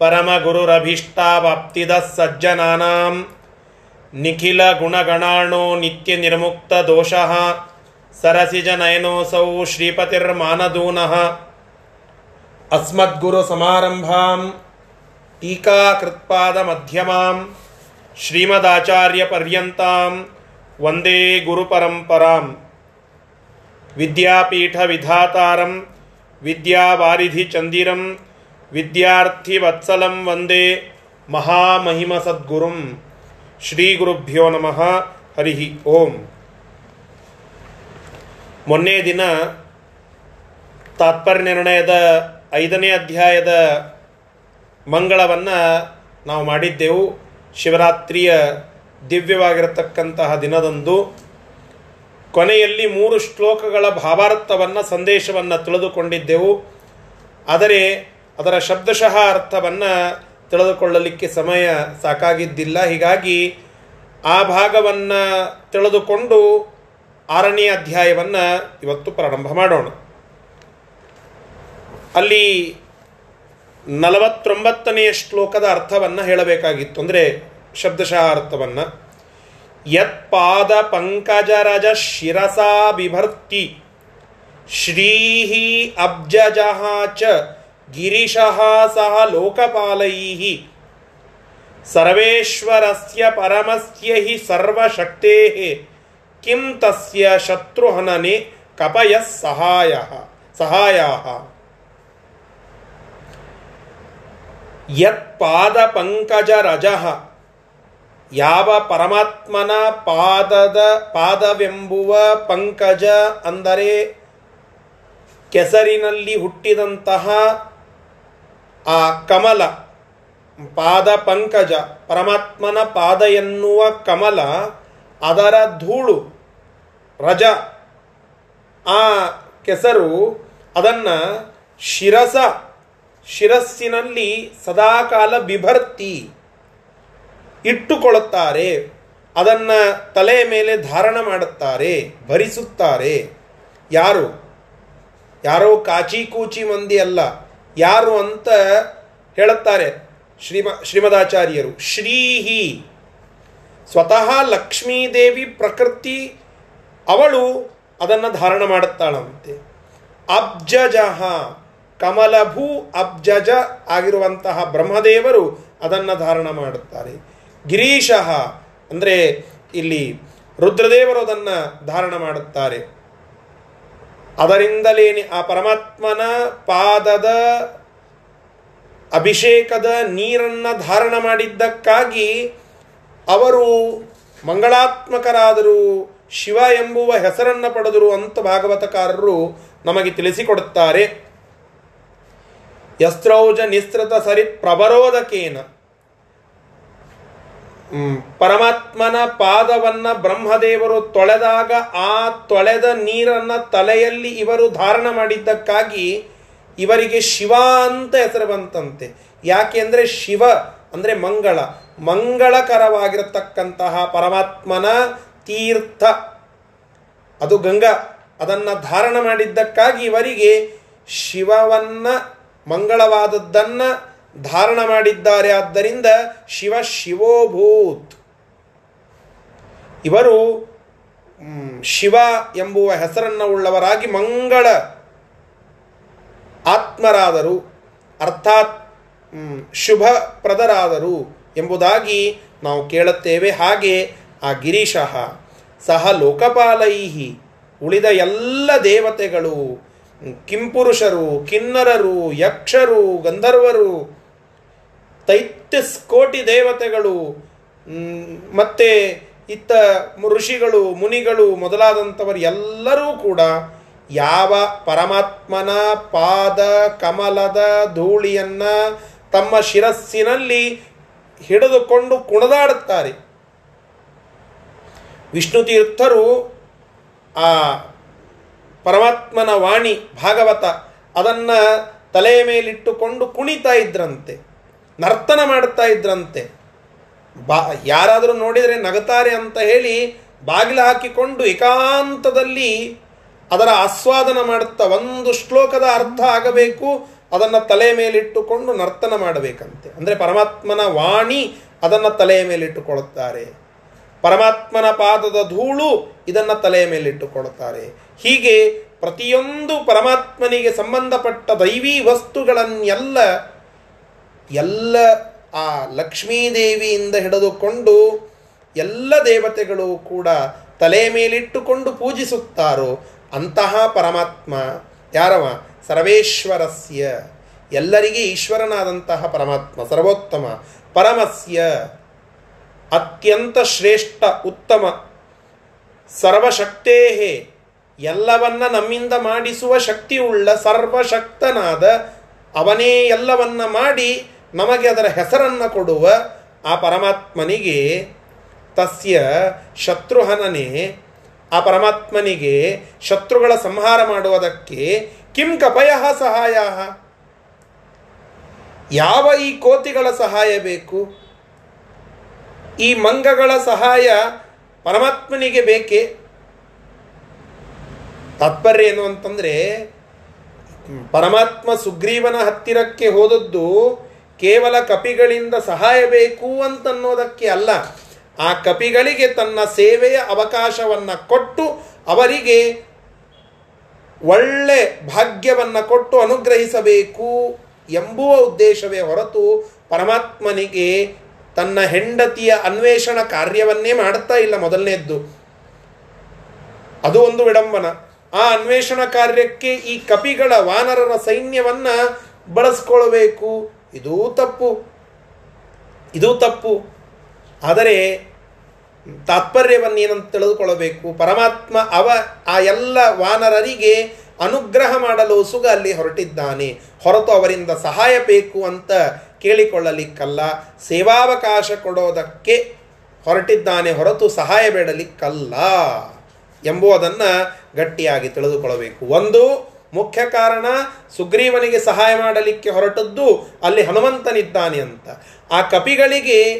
परमगुरुरभीष्टावाप्तिदः सज्जनानां निखिलगुणगणार्णो नित्यनिर्मुक्तदोषः सरसिजनयनोऽसौ श्रीपतिर्मानदूनः। अस्मद्गुरुसमारम्भां टीकाकृत्पादमध्यमां श्रीमदाचार्यपर्यन्तां वंदे गुरुपरम्परां विद्यापीठविधातारं विद्यावारिधिचन्दिरं ವಿದ್ಯಾರ್ಥಿವತ್ಸಲಂ ವಂದೇ ಮಹಾಮಹಿಮಸದ್ಗುರುಂ ಶ್ರೀ ಗುರುಭ್ಯೋ ನಮಃ. ಹರಿ ಓಂ. ಮೊನ್ನೆ ದಿನ ತಾತ್ಪರ್ಯ ನಿರ್ಣಯದ ಐದನೇ ಅಧ್ಯಾಯದ ಮಂಗಳವನ್ನು ನಾವು ಮಾಡಿದ್ದೆವು. ಶಿವರಾತ್ರಿಯ ದಿವ್ಯವಾಗಿರತಕ್ಕಂತಹ ದಿನದಂದು ಕೊನೆಯಲ್ಲಿ ಮೂರು ಶ್ಲೋಕಗಳ ಭಾವಾರ್ಥವನ್ನು, ಸಂದೇಶವನ್ನು ತಿಳಿದುಕೊಂಡಿದ್ದೆವು. ಆದರೆ ಅದರ ಶಬ್ದಶಃ ಅರ್ಥವನ್ನು ತಿಳಿದುಕೊಳ್ಳಲಿಕ್ಕೆ ಸಮಯ ಸಾಕಾಗಿದ್ದಿಲ್ಲ. ಹೀಗಾಗಿ ಆ ಭಾಗವನ್ನು ತಿಳಿದುಕೊಂಡು ಆರನೇ ಅಧ್ಯಾಯವನ್ನು ಇವತ್ತು ಪ್ರಾರಂಭ ಮಾಡೋಣ. ಅಲ್ಲಿ ನಲವತ್ತೊಂಬತ್ತನೆಯ ಶ್ಲೋಕದ ಅರ್ಥವನ್ನು ಹೇಳಬೇಕಾಗಿತ್ತು. ಅಂದರೆ ಶಬ್ದಶಃ ಅರ್ಥವನ್ನು. ಪಾದ ಪಂಕಜರಜ ಶಿರಸಾ ಬಿಭರ್ತಿ ಶ್ರೀಹಿ ಅಬ್ಜಜಹಾಚ ಚ ಗಿರಿಶಃ ಸಹ ಲೋಕಪಾಲೈಃ ಸರ್ವೇಶ್ವರಸ್ಯ ಪರಮಸ್ಯ ಹಿ ಸರ್ವಶಕ್ತೇಃ ಕಿಂ ತಸ್ಯ ಶತ್ರುಹನನೆ ಕಪಯ ಸಹಾಯ ಸಹಾಯ ಯತ್ ಪಾದ ಪಂಕಜ ರಜ ಯಾವ ಪರಮಾತ್ಮನ ಪಾದದ ಪಾದವೆಂಬುವ ಪಂಕಜ ಅಂದರೆ ಕೆಸರಿನಲ್ಲಿ ಹುಟ್ಟಿದಂತಹ ಆ ಕಮಲ, ಪಾದ ಪಂಕಜ, ಪರಮಾತ್ಮನ ಪಾದ ಎನ್ನುವ ಕಮಲ, ಅದರ ಧೂಳು, ರಜ, ಆ ಕೆಸರು, ಅದನ್ನು ಶಿರಸ, ಶಿರಸ್ಸಿನಲ್ಲಿ ಸದಾಕಾಲ ಬಿಭರ್ತಿ ಇಟ್ಟುಕೊಳ್ಳುತ್ತಾರೆ, ಅದನ್ನು ತಲೆಯ ಮೇಲೆ ಧಾರಣ ಮಾಡುತ್ತಾರೆ, ಭರಿಸುತ್ತಾರೆ. ಯಾರು? ಯಾರೋ ಕಾಚಿ ಕೂಚಿ ಮಂದಿ ಅಲ್ಲ. ಯಾರು ಅಂತ ಹೇಳುತ್ತಾರೆ ಶ್ರೀಮ, ಶ್ರೀಮದಾಚಾರ್ಯರು. ಶ್ರೀಹಿ. ಸ್ವತಃ ಲಕ್ಷ್ಮೀದೇವಿ ಪ್ರಕೃತಿ, ಅವಳು ಅದನ್ನು ಧಾರಣ ಮಾಡುತ್ತಾಳಂತೆ. ಅಬ್ಜಜಃ. ಕಮಲಭೂ ಅಬ್ಜಜ ಆಗಿರುವಂತಹ ಬ್ರಹ್ಮದೇವರು ಅದನ್ನು ಧಾರಣ ಮಾಡುತ್ತಾರೆ. ಗಿರೀಶಃ. ಅಂದರೆ ಇಲ್ಲಿ ರುದ್ರದೇವರು ಅದನ್ನು ಧಾರಣ ಮಾಡುತ್ತಾರೆ. ಅದರಿಂದಲೇನೆ ಆ ಪರಮಾತ್ಮನ ಪಾದದ ಅಭಿಷೇಕದ ನೀರನ್ನು ಧಾರಣ ಮಾಡಿದ್ದಕ್ಕಾಗಿ ಅವರು ಮಂಗಳಾತ್ಮಕರಾದರು ಶಿವ ಎಂಬುವ ಹೆಸರನ್ನು ಪಡೆದರು ಅಂತ ಭಾಗವತಕಾರರು ನಮಗೆ ತಿಳಿಸಿಕೊಡುತ್ತಾರೆ. ಯಸ್ತ್ರೌಜ ನಿಸ್ತೃತ ಸರಿ ಪ್ರಬರೋದಕೇನ ಪರಮಾತ್ಮನ ಪಾದವನ್ನ ಬ್ರಹ್ಮದೇವರು ತೊಳೆದಾಗ ಆ ತೊಳೆದ ನೀರನ್ನ ತಲೆಯಲ್ಲಿ ಇವರು ಧಾರಣ ಮಾಡಿದ್ದಕ್ಕಾಗಿ ಇವರಿಗೆ ಶಿವ ಅಂತ ಹೆಸರು ಬಂತಂತೆ. ಯಾಕೆ ಅಂದರೆ ಶಿವ ಅಂದರೆ ಮಂಗಳ. ಮಂಗಳಕರವಾಗಿರತಕ್ಕಂತಹ ಪರಮಾತ್ಮನ ತೀರ್ಥ. ಅದು ಗಂಗಾ. ಅದನ್ನು ಧಾರಣ ಮಾಡಿದ್ದಕ್ಕಾಗಿ ಇವರಿಗೆ ಶಿವವನ್ನು, ಮಂಗಳವಾದದ್ದನ್ನು ಧಾರಣ ಮಾಡಿದ್ದಾರೆ. ಆದ್ದರಿಂದ ಶಿವ ಶಿವೋಭೂತ್. ಇವರು ಶಿವ ಎಂಬುವ ಹೆಸರನ್ನು ಉಳ್ಳವರಾಗಿ ಮಂಗಳ ಆತ್ಮರಾದರು. ಅರ್ಥಾತ್ ಶುಭಪ್ರದರಾದರು ಎಂಬುದಾಗಿ ನಾವು ಕೇಳುತ್ತೇವೆ. ಹಾಗೆ ಆ ಗಿರೀಶಃ, ಸಹ ಲೋಕಪಾಲೈಹಿ, ಉಳಿದ ಎಲ್ಲ ದೇವತೆಗಳು ಕಿಂಪುರುಷರು, ಕಿನ್ನರರು, ಯಕ್ಷರು, ಗಂಧರ್ವರು ದೈತ್ಯ ಕೋಟಿ ದೇವತೆಗಳು ಮತ್ತೆ ಇತ್ತ ಋಷಿಗಳು, ಮುನಿಗಳು ಮೊದಲಾದಂಥವರು ಎಲ್ಲರೂ ಕೂಡ ಯಾವ ಪರಮಾತ್ಮನ ಪಾದ ಕಮಲದ ಧೂಳಿಯನ್ನು ತಮ್ಮ ಶಿರಸ್ಸಿನಲ್ಲಿ ಹಿಡಿದುಕೊಂಡು ಕುಣಿದಾಡುತ್ತಾರೆ. ವಿಷ್ಣು ತೀರ್ಥರು ಆ ಪರಮಾತ್ಮನ ವಾಣಿ ಭಾಗವತ ಅದನ್ನು ತಲೆಯ ಮೇಲಿಟ್ಟುಕೊಂಡು ಕುಣಿತಾ ಇದ್ರಂತೆ. ನರ್ತನ ಮಾಡ್ತಾ ಇದ್ರಂತೆ. ಬಾ, ಯಾರಾದರೂ ನೋಡಿದರೆ ನಗತಾರೆ ಅಂತ ಹೇಳಿ ಬಾಗಿಲು ಹಾಕಿಕೊಂಡು ಏಕಾಂತದಲ್ಲಿ ಅದರ ಆಸ್ವಾದನ ಮಾಡುತ್ತಾ ಒಂದು ಶ್ಲೋಕದ ಅರ್ಥ ಆಗಬೇಕು, ಅದನ್ನು ತಲೆಯ ಮೇಲಿಟ್ಟುಕೊಂಡು ನರ್ತನ ಮಾಡಬೇಕಂತೆ. ಅಂದರೆ ಪರಮಾತ್ಮನ ವಾಣಿ ಅದನ್ನು ತಲೆಯ ಮೇಲಿಟ್ಟುಕೊಳ್ಳುತ್ತಾರೆ. ಪರಮಾತ್ಮನ ಪಾದದ ಧೂಳು ಇದನ್ನು ತಲೆಯ ಮೇಲಿಟ್ಟುಕೊಳ್ಳುತ್ತಾರೆ. ಹೀಗೆ ಪ್ರತಿಯೊಂದು ಪರಮಾತ್ಮನಿಗೆ ಸಂಬಂಧಪಟ್ಟ ದೈವೀ ವಸ್ತುಗಳನ್ನೆಲ್ಲ ಎಲ್ಲ ಆ ಲಕ್ಷ್ಮೀದೇವಿಯಿಂದ ಹಿಡಿದುಕೊಂಡು ಎಲ್ಲ ದೇವತೆಗಳು ಕೂಡ ತಲೆ ಮೇಲಿಟ್ಟುಕೊಂಡು ಪೂಜಿಸುತ್ತಾರೋ ಅಂತಹ ಪರಮಾತ್ಮ ಯಾರವ? ಸರ್ವೇಶ್ವರಸ್ಯ. ಎಲ್ಲರಿಗೆ ಈಶ್ವರನಾದಂತಹ ಪರಮಾತ್ಮ, ಸರ್ವೋತ್ತಮ, ಪರಮಸ್ಯ. ಅತ್ಯಂತ ಶ್ರೇಷ್ಠ, ಉತ್ತಮ. ಸರ್ವಶಕ್ತೇ ಎಲ್ಲವನ್ನ ನಮ್ಮಿಂದ ಮಾಡಿಸುವ ಶಕ್ತಿಯುಳ್ಳ ಸರ್ವಶಕ್ತನಾದ ಅವನೇ ಎಲ್ಲವನ್ನ ಮಾಡಿ ನಮಗೆ ಅದರ ಹೆಸರನ್ನು ಕೊಡುವ ಆ ಪರಮಾತ್ಮನಿಗೆ ತಸ್ಯ ಶತ್ರುಹನನೆ, ಆ ಪರಮಾತ್ಮನಿಗೆ ಶತ್ರುಗಳ ಸಂಹಾರ ಮಾಡುವುದಕ್ಕೆ ಕಿಂ ಕಪಯ ಸಹಾಯ? ಯಾವ ಈ ಕೋತಿಗಳ ಸಹಾಯ ಬೇಕು? ಈ ಮಂಗಗಳ ಸಹಾಯ ಪರಮಾತ್ಮನಿಗೆ ಬೇಕೇ? ತಾತ್ಪರ್ಯ ಏನು ಅಂತಂದರೆ, ಪರಮಾತ್ಮ ಸುಗ್ರೀವನ ಹತ್ತಿರಕ್ಕೆ ಹೋದದ್ದು ಕೇವಲ ಕಪಿಗಳಿಂದ ಸಹಾಯ ಬೇಕು ಅಂತನ್ನೋದಕ್ಕೆ ಅಲ್ಲ. ಆ ಕಪಿಗಳಿಗೆ ತನ್ನ ಸೇವೆಯ ಅವಕಾಶವನ್ನು ಕೊಟ್ಟು ಅವರಿಗೆ ಒಳ್ಳೆ ಭಾಗ್ಯವನ್ನು ಕೊಟ್ಟು ಅನುಗ್ರಹಿಸಬೇಕು ಎಂಬುವ ಉದ್ದೇಶವೇ ಹೊರತು ಪರಮಾತ್ಮನಿಗೆ ತನ್ನ ಹೆಂಡತಿಯ ಅನ್ವೇಷಣ ಕಾರ್ಯವನ್ನೇ ಮಾಡ್ತಾ ಇಲ್ಲ ಮೊದಲನೇದ್ದು. ಅದು ಒಂದು ವಿಡಂಬನ. ಆ ಅನ್ವೇಷಣ ಕಾರ್ಯಕ್ಕೆ ಈ ಕಪಿಗಳ ವಾನರರ ಸೈನ್ಯವನ್ನ ಬಳಸ್ಕೊಳ್ಬೇಕು. ಇದೂ ತಪ್ಪು ಇದೂ ತಪ್ಪು. ಆದರೆ ತಾತ್ಪರ್ಯವನ್ನು ಏನಂತ ತಿಳಿದುಕೊಳ್ಳಬೇಕು? ಪರಮಾತ್ಮ ಅವ ಆ ಎಲ್ಲ ವಾನರರಿಗೆ ಅನುಗ್ರಹ ಮಾಡಲು ಸುಗ ಅಲ್ಲಿ ಹೊರಟಿದ್ದಾನೆ. ಹೊರತು ಅವರಿಂದ ಸಹಾಯ ಬೇಕು ಅಂತ ಕೇಳಿಕೊಳ್ಳಲಿಕ್ಕಲ್ಲ. ಸೇವಾವಕಾಶ ಕೊಡೋದಕ್ಕೆ ಹೊರಟಿದ್ದಾನೆ, ಹೊರತು ಸಹಾಯ ಬೇಡಲಿಕ್ಕಲ್ಲ ಎಂಬುದನ್ನು ಗಟ್ಟಿಯಾಗಿ ತಿಳಿದುಕೊಳ್ಳಬೇಕು. ಒಂದು ಮುಖ್ಯ ಕಾರಣ ಸುಗ್ರೀವನಿಗೆ ಸಹಾಯ ಮಾಡಲಿಕ್ಕೆ ಹೊರಟದ್ದು ಅಲ್ಲಿ ಹನುಮಂತನಿದ್ದಾನೆ ಅಂತ. ಆ ಕಪಿಗಳಿಗೆ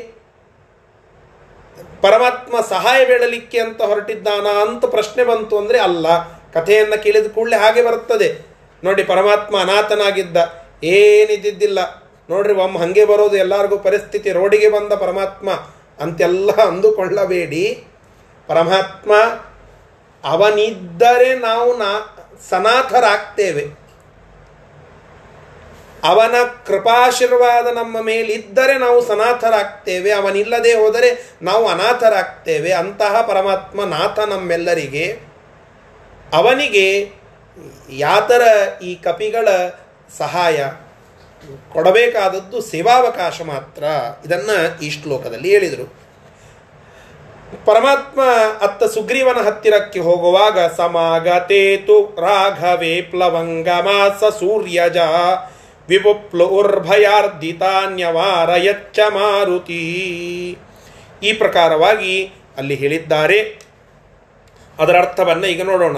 ಪರಮಾತ್ಮ ಸಹಾಯ ಬೇಡಲಿಕ್ಕೆ ಅಂತ ಹೊರಟಿದ್ದಾನ ಅಂತ ಪ್ರಶ್ನೆ ಬಂತು ಅಂದರೆ ಅಲ್ಲ. ಕಥೆಯನ್ನು ಕೇಳಿದ ಕೂಡಲೇ ಹಾಗೆ ಬರುತ್ತದೆ. ನೋಡಿ ಪರಮಾತ್ಮ ಅನಾಥನಾಗಿದ್ದ. ಏನಿದ್ದಿದ್ದಿಲ್ಲ. ನೋಡ್ರಿ ಒಮ್ಮ ಹಂಗೆ ಬರೋದು ಎಲ್ಲರಿಗೂ ಪರಿಸ್ಥಿತಿ. ರೋಡಿಗೆ ಬಂದ ಪರಮಾತ್ಮ ಅಂತೆಲ್ಲ ಅಂದುಕೊಳ್ಳಬೇಡಿ. ಪರಮಾತ್ಮ ಅವನಿದ್ದರೆ ನಾವು ನಾ ಸನಾಥರಾಗ್ತೇವೆ. ಅವನ ಕೃಪಾಶೀರ್ವಾದ ನಮ್ಮ ಮೇಲಿದ್ದರೆ ನಾವು ಸನಾಥರಾಗ್ತೇವೆ. ಅವನಿಲ್ಲದೆ ಹೋದರೆ ನಾವು ಅನಾಥರಾಗ್ತೇವೆ. ಅಂತಹ ಪರಮಾತ್ಮ ನಾಥ ನಮ್ಮೆಲ್ಲರಿಗೆ. ಅವನಿಗೆ ಯಾತರ ಈ ಕಪಿಗಳ ಸಹಾಯ ಕೊಡಬೇಕಾದದ್ದು ಸೇವಾವಕಾಶ ಮಾತ್ರ. ಇದನ್ನು ಈ ಶ್ಲೋಕದಲ್ಲಿ ಹೇಳಿದರು. ಪರಮಾತ್ಮ ಅತ್ತ ಸುಗ್ರೀವನ ಹತ್ತಿರಕ್ಕೆ ಹೋಗುವಾಗ ಸಮಾಗತೇತು. ರಾಘವೇ ಪ್ಲವಂಗಮಾಸ ಸೂರ್ಯಜ. ವಿಪುಪ್ಲೋರ್ಭಯಾರ್ಧಿತಾನ್ಯವಾರಯಚ್ಚ ಮಾರುತಿ. ಈ ಪ್ರಕಾರವಾಗಿ ಅಲ್ಲಿ ಹೇಳಿದ್ದಾರೆ. ಅದರ ಅರ್ಥವನ್ನು ಈಗ ನೋಡೋಣ.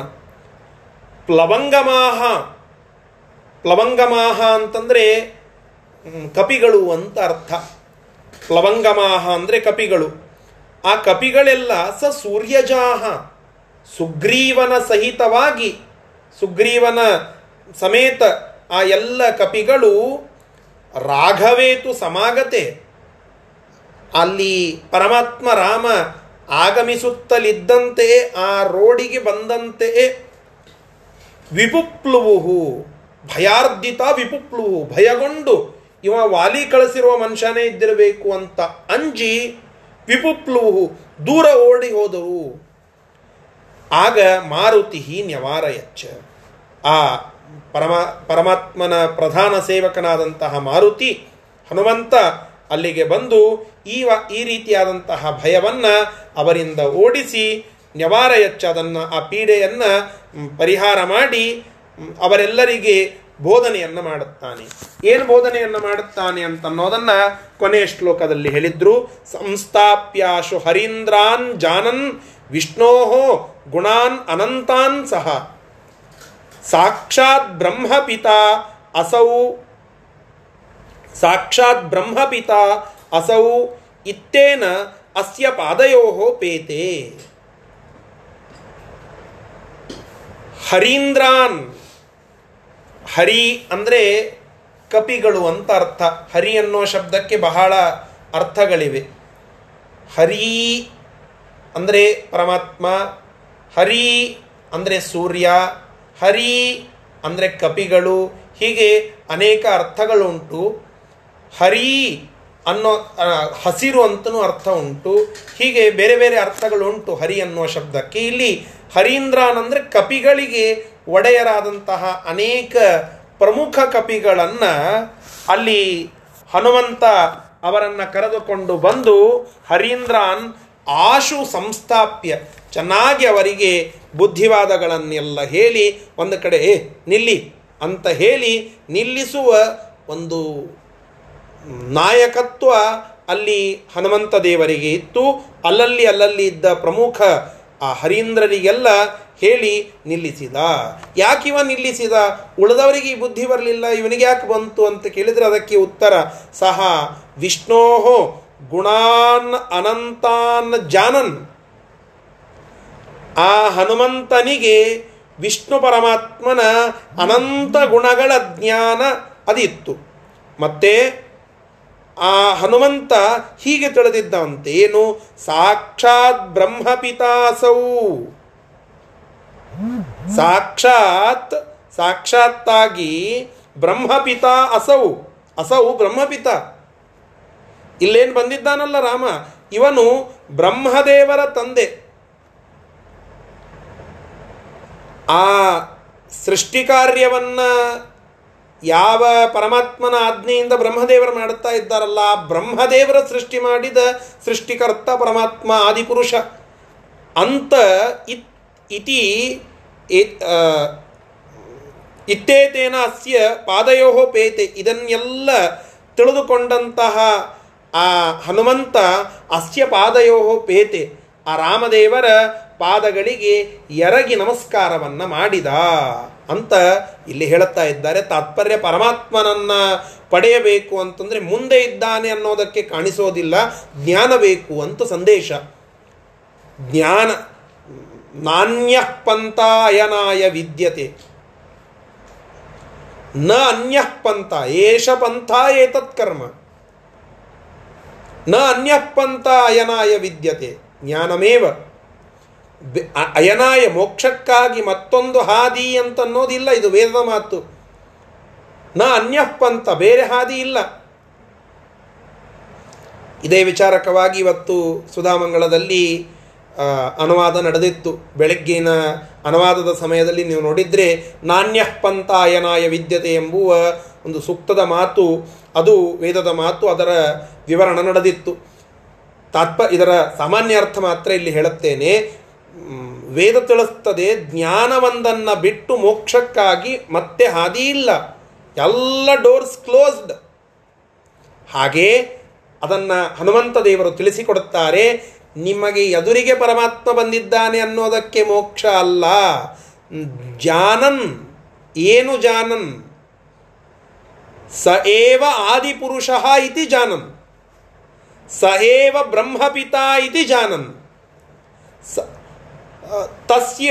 ಪ್ಲವಂಗಮಾಹ. ಪ್ಲವಂಗಮಾಹ ಅಂತಂದರೆ ಕಪಿಗಳು ಅಂತ ಅರ್ಥ. ಪ್ಲವಂಗಮಾಹ ಅಂದರೆ ಕಪಿಗಳು. ಆ ಕಪಿಗಳೆಲ್ಲ ಸ ಸೂರ್ಯಜಾಹ ಸುಗ್ರೀವನ ಸಹಿತವಾಗಿ, ಸುಗ್ರೀವನ ಸಮೇತ ಆ ಎಲ್ಲ ಕಪಿಗಳು ರಾಘವೇತು ಸಮಾಗತೆ. ಅಲ್ಲಿ ಪರಮಾತ್ಮ ರಾಮ ಆಗಮಿಸುತ್ತಲಿದ್ದಂತೆ, ಆ ರೋಡಿಗೆ ಬಂದಂತೆ ವಿಪುಪ್ಲುವು ಭಯಾರ್ಧಿತ ವಿಪುಪ್ಲುವು, ಭಯಗೊಂಡು ಇವ ವಾಲಿ ಕಳಿಸಿರುವ ಮನುಷ್ಯನೇ ಇದ್ದಿರಬೇಕು ಅಂತ ಅಂಜಿ ವಿಪುಪ್ಲುವು ದೂರ ಓಡಿ ಹೋದವು. ಆಗ ಮಾರುತಿ ನ್ಯವಾರಯಚ್ಚ ಆ ಪರಮಾ, ಪರಮಾತ್ಮನ ಪ್ರಧಾನ ಸೇವಕನಾದಂತಹ ಮಾರುತಿ ಹನುಮಂತ ಅಲ್ಲಿಗೆ ಬಂದು ಈ ಈ ರೀತಿಯಾದಂತಹ ಭಯವನ್ನು ಅವರಿಂದ ಓಡಿಸಿ ನ್ಯವಾರಯಚ್ಚ ಅದನ್ನು, ಆ ಪೀಡೆಯನ್ನು ಪರಿಹಾರ ಮಾಡಿ ಅವರೆಲ್ಲರಿಗೆ ಬೋಧನೆಯನ್ನು ಮಾಡುತ್ತಾನೆ. ಏನು ಬೋಧನೆಯನ್ನು ಮಾಡುತ್ತಾನೆ ಅಂತ ಅನ್ನೋದನ್ನ ಕೊನೆಯ ಶ್ಲೋಕದಲ್ಲಿ ಹೇಳಿದ್ರು. ಸಂಸ್ಥಾಪ್ಯಾಶು ಹರೀಂದ್ರಾನ್ ಜಾನನ್ ವಿಷ್ಣೋ ಗುಣಾನ್ ಅನಂತಾನ್ ಸಹ. ಸಾಕ್ಷಾತ್ ಬ್ರಹ್ಮಪಿತ ಅಸೌ. ಸಾಕ್ಷಾತ್ ಬ್ರಹ್ಮಪಿತ ಅಸೌ ಇತ್ತೇನ ಅಸ್ಯ ಪಾದಯೋ ಪೇತೆ. ಹರೀಂದ್ರಾನ್ ಹರಿ ಅಂದರೆ ಕಪಿಗಳು ಅಂತ ಅರ್ಥ. ಹರಿ ಅನ್ನೋ ಶಬ್ದಕ್ಕೆ ಬಹಳ ಅರ್ಥಗಳಿವೆ. ಹರಿ ಅಂದರೆ ಪರಮಾತ್ಮ, ಹರಿ ಅಂದರೆ ಸೂರ್ಯ, ಹರಿ ಅಂದರೆ ಕಪಿಗಳು, ಹೀಗೆ ಅನೇಕ ಅರ್ಥಗಳುಂಟು. ಹರಿ ಅನ್ನೋ ಹಸಿರು ಅಂತಲೂ ಅರ್ಥ ಉಂಟು. ಹೀಗೆ ಬೇರೆ ಬೇರೆ ಅರ್ಥಗಳುಂಟು ಹರಿ ಅನ್ನೋ ಶಬ್ದಕ್ಕೆ. ಇಲ್ಲಿ ಹರೀಂದ್ರ ಅಂದರೆ ಕಪಿಗಳಿಗೆ ಒಡೆಯರಾದಂತಹ ಅನೇಕ ಪ್ರಮುಖ ಕಪಿಗಳನ್ನು ಅಲ್ಲಿ ಹನುಮಂತ ಅವರನ್ನು ಕರೆದುಕೊಂಡು ಬಂದು ಹರೀಂದ್ರಾನ್ ಆಶು ಸಂಸ್ಥಾಪ್ಯ ಚೆನ್ನಾಗಿ ಅವರಿಗೆ ಬುದ್ಧಿವಾದಗಳನ್ನೆಲ್ಲ ಹೇಳಿ ಒಂದು ಕಡೆ, ಏ, ನಿಲ್ಲಿ ಅಂತ ಹೇಳಿ ನಿಲ್ಲಿಸುವ ಒಂದು ನಾಯಕತ್ವ ಅಲ್ಲಿ ಹನುಮಂತ ದೇವರಿಗೆ ಇತ್ತು. ಅಲ್ಲಲ್ಲಿ ಅಲ್ಲಲ್ಲಿ ಇದ್ದ ಪ್ರಮುಖ ಆ ಹರೀಂದ್ರರಿಗೆಲ್ಲ ಹೇಳಿ ನಿಲ್ಲಿಸಿದ. ಯಾಕಿವ ನಿಲ್ಲಿಸಿದ? ಉಳಿದವರಿಗೆ ಈ ಬುದ್ಧಿ ಬರಲಿಲ್ಲ, ಇವನಿಗೆ ಯಾಕೆ ಬಂತು ಅಂತ ಕೇಳಿದರೆ ಅದಕ್ಕೆ ಉತ್ತರ, ಸಹ ವಿಷ್ಣೋ ಗುಣಾನ್ ಅನಂತಾನ್ ಜಾನನ್. ಆ ಹನುಮಂತನಿಗೆ ವಿಷ್ಣು ಪರಮಾತ್ಮನ ಅನಂತ ಗುಣಗಳ ಜ್ಞಾನ ಅದಿತ್ತು. ಮತ್ತೆ ಆ ಹನುಮಂತ ಹೀಗೆ ತಿಳಿದಿದ್ದಂತೆ ಏನು? ಸಾಕ್ಷಾತ್ ಬ್ರಹ್ಮಪಿತಾಸೌ. ಸಾಕ್ಷಾತ್, ಸಾಕ್ಷಾತ್ತಾಗಿ ಬ್ರಹ್ಮಪಿತ ಅಸೌ. ಅಸೌ ಬ್ರಹ್ಮಪಿತ. ಇಲ್ಲೇನು ಬಂದಿದ್ದಾನಲ್ಲ ರಾಮ? ಇವನು ಬ್ರಹ್ಮದೇವರ ತಂದೆ. ಆ ಸೃಷ್ಟಿ ಕಾರ್ಯವನ್ನ ಯಾವ ಪರಮಾತ್ಮನ ಆಜ್ಞೆಯಿಂದ ಬ್ರಹ್ಮದೇವರು ಮಾಡುತ್ತಾ ಇದ್ದಾರಲ್ಲ, ಬ್ರಹ್ಮದೇವರ ಸೃಷ್ಟಿ ಮಾಡಿದ ಸೃಷ್ಟಿಕರ್ತ ಪರಮಾತ್ಮ, ಆದಿಪುರುಷ. ಅಂತ ಇತ್ ಇತಿ ಇತ್ತೇತೇನ ಅಸ್ಯ ಪಾದಯೋ ಪೇತೆ ಇದನ್ನೆಲ್ಲ ತಿಳಿದುಕೊಂಡಂತಹ ಆ ಹನುಮಂತ ಅಸ್ಯ ಪಾದಯೋ ಪೇತೆ ಆ ರಾಮದೇವರ ಪಾದಗಳಿಗೆ ಎರಗಿ ನಮಸ್ಕಾರವನ್ನು ಮಾಡಿದ ಅಂತ ಇಲ್ಲಿ ಹೇಳುತ್ತಾ ಇದ್ದಾರೆ. ತಾತ್ಪರ್ಯ ಪರಮಾತ್ಮನನ್ನು ಪಡೆಯಬೇಕು ಅಂತಂದರೆ ಮುಂದೆ ಇದ್ದಾನೆ ಅನ್ನೋದಕ್ಕೆ ಕಾಣಿಸೋದಿಲ್ಲ. ಜ್ಞಾನ ಬೇಕು ಅಂತ ಸಂದೇಶ. ಜ್ಞಾನ. ನಾಣ್ಯ ಪಂಥಾಯನಾಯ ವಿದ್ಯತೆ. ನ ಅನ್ಯ ಪಂಥ ಏಷ ಪಂಥ ಏತತ್ ಕರ್ಮ. ನ ಅನ್ಯ ಪಂಥ ಅಯನಾಯ ವಿದ್ಯತೆ ಜ್ಞಾನಮೇವ ಅಯನಾಯ ಮೋಕ್ಷಕ್ಕಾಗಿ ಮತ್ತೊಂದು ಹಾದಿ ಅಂತ ಅನ್ನೋದಿಲ್ಲ ಇದು ವೇದದ ಮಾತು. ನ ಅನ್ಯಪ್ಪಂತ ಬೇರೆ ಹಾದಿ ಇಲ್ಲ. ಇದೇ ವಿಚಾರಕವಾಗಿ ಇವತ್ತು ಸುಧಾಮಂಗಳದಲ್ಲಿ ಅನುವಾದ ನಡೆದಿತ್ತು. ಬೆಳಗ್ಗಿನ ಅನುವಾದದ ಸಮಯದಲ್ಲಿ ನೀವು ನೋಡಿದರೆ, ನಾಣ್ಯ ಪಂತಾಯನಾಯ ವಿದ್ಯತೆ ಎಂಬುವ ಒಂದು ಸೂಕ್ತದ ಮಾತು, ಅದು ವೇದದ ಮಾತು ಅದರ ವಿವರಣ ನಡೆದಿತ್ತು. ತಾತ್ಪ ಇದರ ಸಾಮಾನ್ಯ ಅರ್ಥ ಮಾತ್ರ ಇಲ್ಲಿ ಹೇಳುತ್ತೇನೆ. ವೇದ ತಿಳಿಸ್ತದೆ, ಜ್ಞಾನವೊಂದನ್ನು ಬಿಟ್ಟು ಮೋಕ್ಷಕ್ಕಾಗಿ ಮತ್ತೆ ಹಾದಿ ಇಲ್ಲ. ಎಲ್ಲ ಡೋರ್ಸ್ ಕ್ಲೋಸ್ಡ್. ಹಾಗೆ ಅದನ್ನು ಹನುಮಂತ ದೇವರು ತಿಳಿಸಿಕೊಡುತ್ತಾರೆ. ನಿಮಗೆ ಎದುರಿಗೆ ಪರಮಾತ್ಮ ಬಂದಿದ್ದಾನೆ ಅನ್ನೋದಕ್ಕೆ ಮೋಕ್ಷ ಅಲ್ಲ. ಜಾನನ್ ಏನು ಜಾನನ್ ಸ ಏವ ಆದಿಪುರುಷ ಇತಿ ಜಾನನ್ ಸ ಏವ ಬ್ರಹ್ಮಪಿತ ಇತಿ ಜಾನನ್ ಸ ತಸ್ಯ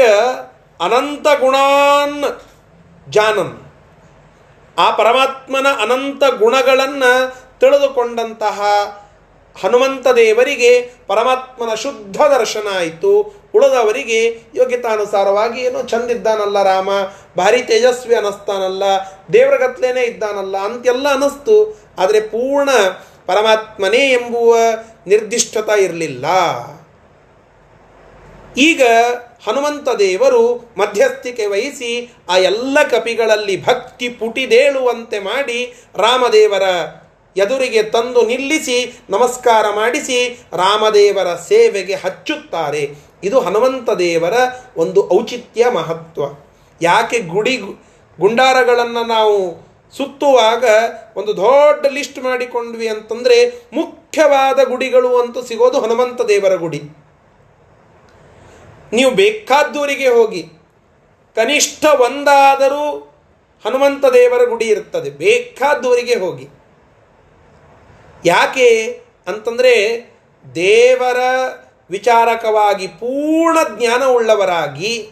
ಅನಂತ ಗುಣಾನ್ ಜಾನನ್ ಆ ಪರಮಾತ್ಮನ ಅನಂತ ಗುಣಗಳನ್ನು ತಿಳಿದುಕೊಂಡಂತಹ ಹನುಮಂತ ದೇವರಿಗೆ ಪರಮಾತ್ಮನ ಶುದ್ಧ ದರ್ಶನ ಆಯಿತು. ಉಳಿದವರಿಗೆ ಯೋಗ್ಯತಾನುಸಾರವಾಗಿ ಏನೋ ಚಂದಿದ್ದಾನಲ್ಲ ರಾಮ, ಭಾರಿ ತೇಜಸ್ವಿ ಅನ್ನಿಸ್ತಾನಲ್ಲ ದೇವರ ಗತ್ಲೇನೆ ಇದ್ದಾನಲ್ಲ ಅಂತೆಲ್ಲ ಅನ್ನಿಸ್ತು ಆದರೆ ಪೂರ್ಣ ಪರಮಾತ್ಮನೇ ಎಂಬುವ ನಿರ್ದಿಷ್ಟತ ಇರಲಿಲ್ಲ. ಈಗ ಹನುಮಂತ ದೇವರು ಮಧ್ಯಸ್ಥಿಕೆ ವಹಿಸಿ ಆ ಎಲ್ಲ ಕಪಿಗಳಲ್ಲಿ ಭಕ್ತಿ ಪುಟಿದೇಳುವಂತೆ ಮಾಡಿ ರಾಮದೇವರ ಎದುರಿಗೆ ತಂದು ನಿಲ್ಲಿಸಿ, ನಮಸ್ಕಾರ ಮಾಡಿಸಿ ರಾಮದೇವರ ಸೇವೆಗೆ ಹಚ್ಚುತ್ತಾರೆ. ಇದು ಹನುಮಂತ ದೇವರ ಒಂದು ಔಚಿತ್ಯ ಮಹತ್ವ. ಯಾಕೆ ಗುಡಿ ಗುಂಡಾರಗಳನ್ನು ನಾವು ಸುತ್ತುವಾಗ ಒಂದು ದೊಡ್ಡ ಲಿಸ್ಟ್ ಮಾಡಿಕೊಂಡ್ವಿ ಅಂತಂದರೆ ಮುಖ್ಯವಾದ ಗುಡಿಗಳು ಅಂತೂ ಸಿಗೋದು ಹನುಮಂತ ದೇವರ ಗುಡಿ. ನೀವು ಬೇಕಾದ್ದೂರಿಗೆ ಹೋಗಿ, ಕನಿಷ್ಠ ಒಂದಾದರೂ ಹನುಮಂತ ದೇವರ ಗುಡಿ ಇರ್ತದೆ. ಬೇಕಾದ್ದೂರಿಗೆ ಹೋಗಿ. ಯಾಕೆ ಅಂತಂದರೆ ದೇವರ ವಿಚಾರಕವಾಗಿ ಪೂರ್ಣ ಜ್ಞಾನವುಳ್ಳವರಾಗಿ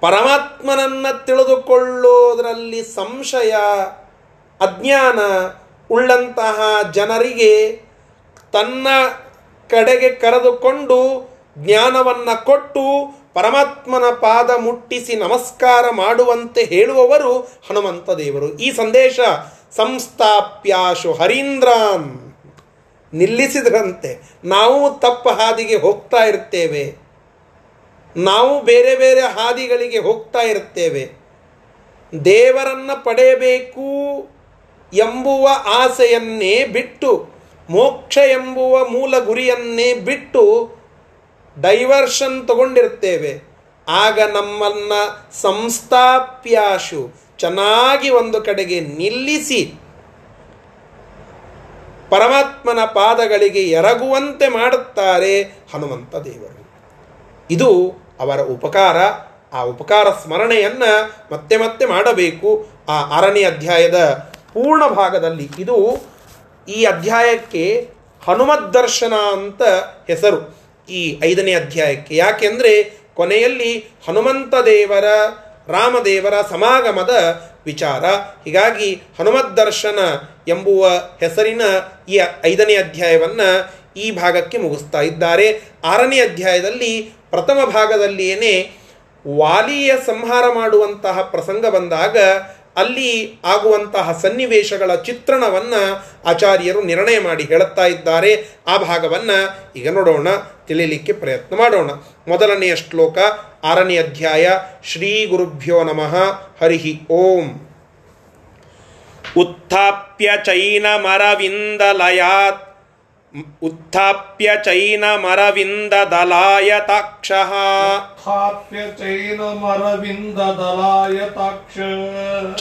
ಪರಮಾತ್ಮನನ್ನು ತಿಳಿದುಕೊಳ್ಳೋದರಲ್ಲಿ ಸಂಶಯ, ಅಜ್ಞಾನ ಉಳ್ಳಂತಹ ಜನರಿಗೆ ತನ್ನ ಕಡೆಗೆ ಕರೆದುಕೊಂಡು ಜ್ಞಾನವನ್ನು ಕೊಟ್ಟು ಪರಮಾತ್ಮನ ಪಾದ ಮುಟ್ಟಿಸಿ ನಮಸ್ಕಾರ ಮಾಡುವಂತೆ ಹೇಳುವವರು ಹನುಮಂತ ದೇವರು. ಈ ಸಂದೇಶ ಸಂಸ್ಥಾಪ್ಯಾಶು ಹರೀಂದ್ರಾನ್ ನಿಲ್ಲಿಸಿದ್ರಂತೆ. ನಾವು ತಪ್ಪ ಹಾದಿಗೆ ಹೋಗ್ತಾ ಇರ್ತೇವೆ. ನಾವು ಬೇರೆ ಬೇರೆ ಹಾದಿಗಳಿಗೆ ಹೋಗ್ತಾ ಇರ್ತೇವೆ. ದೇವರನ್ನು ಪಡೆಯಬೇಕು ಎಂಬುವ ಆಸೆಯನ್ನೇ ಬಿಟ್ಟು, ಮೋಕ್ಷ ಎಂಬುವ ಮೂಲ ಗುರಿಯನ್ನೇ ಬಿಟ್ಟು ಡೈವರ್ಷನ್ ತಗೊಂಡಿರ್ತೇವೆ. ಆಗ ನಮ್ಮನ್ನು ಸಂಸ್ಥಾಪ್ಯಾಶು ಚೆನ್ನಾಗಿ ಒಂದು ಕಡೆಗೆ ನಿಲ್ಲಿಸಿ ಪರಮಾತ್ಮನ ಪಾದಗಳಿಗೆ ಎರಗುವಂತೆ ಮಾಡುತ್ತಾರೆ ಹನುಮಂತ ದೇವರು. ಇದು ಅವರ ಉಪಕಾರ. ಆ ಉಪಕಾರ ಸ್ಮರಣೆಯನ್ನು ಮತ್ತೆ ಮತ್ತೆ ಮಾಡಬೇಕು. ಆ ಆರನೇ ಅಧ್ಯಾಯದ ಪೂರ್ಣ ಭಾಗದಲ್ಲಿ ಇದು ಈ ಅಧ್ಯಾಯಕ್ಕೆ ಹನುಮದ್ ದರ್ಶನ ಅಂತ ಹೆಸರು. ಈ ಐದನೇ ಅಧ್ಯಾಯಕ್ಕೆ. ಯಾಕೆಂದರೆ ಕೊನೆಯಲ್ಲಿ ಹನುಮಂತ ದೇವರ ರಾಮದೇವರ ಸಮಾಗಮದ ವಿಚಾರ. ಹೀಗಾಗಿ ಹನುಮದ್ ದರ್ಶನ ಎಂಬುವ ಹೆಸರಿನ ಈ ಐದನೇ ಅಧ್ಯಾಯವನ್ನು ಈ ಭಾಗಕ್ಕೆ ಮುಗಿಸ್ತಾ ಇದ್ದಾರೆ. ಆರನೇ ಅಧ್ಯಾಯದಲ್ಲಿ ಪ್ರಥಮ ಭಾಗದಲ್ಲಿಯೇ ವಾಲಿಯ ಸಂಹಾರ ಮಾಡುವಂತಹ ಪ್ರಸಂಗ ಬಂದಾಗ ಅಲ್ಲಿ ಆಗುವಂತಹ ಸನ್ನಿವೇಶಗಳ ಚಿತ್ರಣವನ್ನು ಆಚಾರ್ಯರು ನಿರ್ಣಯ ಮಾಡಿ ಹೇಳುತ್ತಾ ಇದ್ದಾರೆ. ಆ ಭಾಗವನ್ನು ಈಗ ನೋಡೋಣ ತಿಳಿಯಲಿಕ್ಕೆ ಪ್ರಯತ್ನ ಮಾಡೋಣ. ಮೊದಲನೆಯ ಶ್ಲೋಕ, ಆರನೇ ಅಧ್ಯಾಯ, ಶ್ರೀ ಗುರುಭ್ಯೋ ನಮಃ ಹರಿಹಿ ಓಂ. ಉತ್ಥಾಪ್ಯ ಚೈನಮರವಿಂದಲಯಾತ್ उत्थाप्य चैनमरविन्ददलायताक्षः उत्थाप्य चैनमरविन्ददलायताक्ष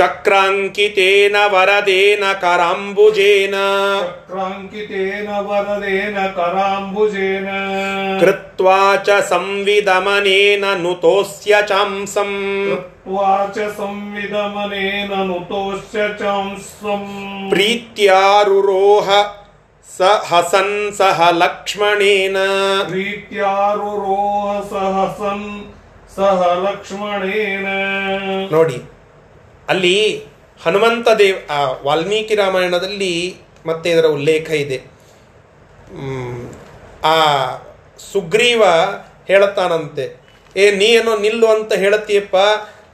चक्राङ्कितेन वरदेन कराम्बुजेन चक्राङ्कितेन वरदेन कराम्बुजेन कृत्वा च संविदमनेन नुतोऽस्य चांसम् कृत्वा च संविदमनेन नुतोश्च चांस्वम् प्रीत्यारुरोह स हसन् सह लक्ष्मणेन प्रीत्यारुरोह सहसन् सह ಲಕ್ಷ್ಮಣೇನ ನೋಡಿ ಅಲ್ಲಿ ಹನುಮಂತ ದೇವ್ ಆ ವಾಲ್ಮೀಕಿ ರಾಮಾಯಣದಲ್ಲಿ ಮತ್ತೆ ಇದರ ಉಲ್ಲೇಖ ಇದೆ ಮ್, ಆ ಸುಗ್ರೀವ ಹೇಳುತ್ತಾನಂತೆ ಏ ನೀ ಏನೋ ನಿಲ್ಲು ಅಂತ ಹೇಳತ್ತೀಯಪ್ಪ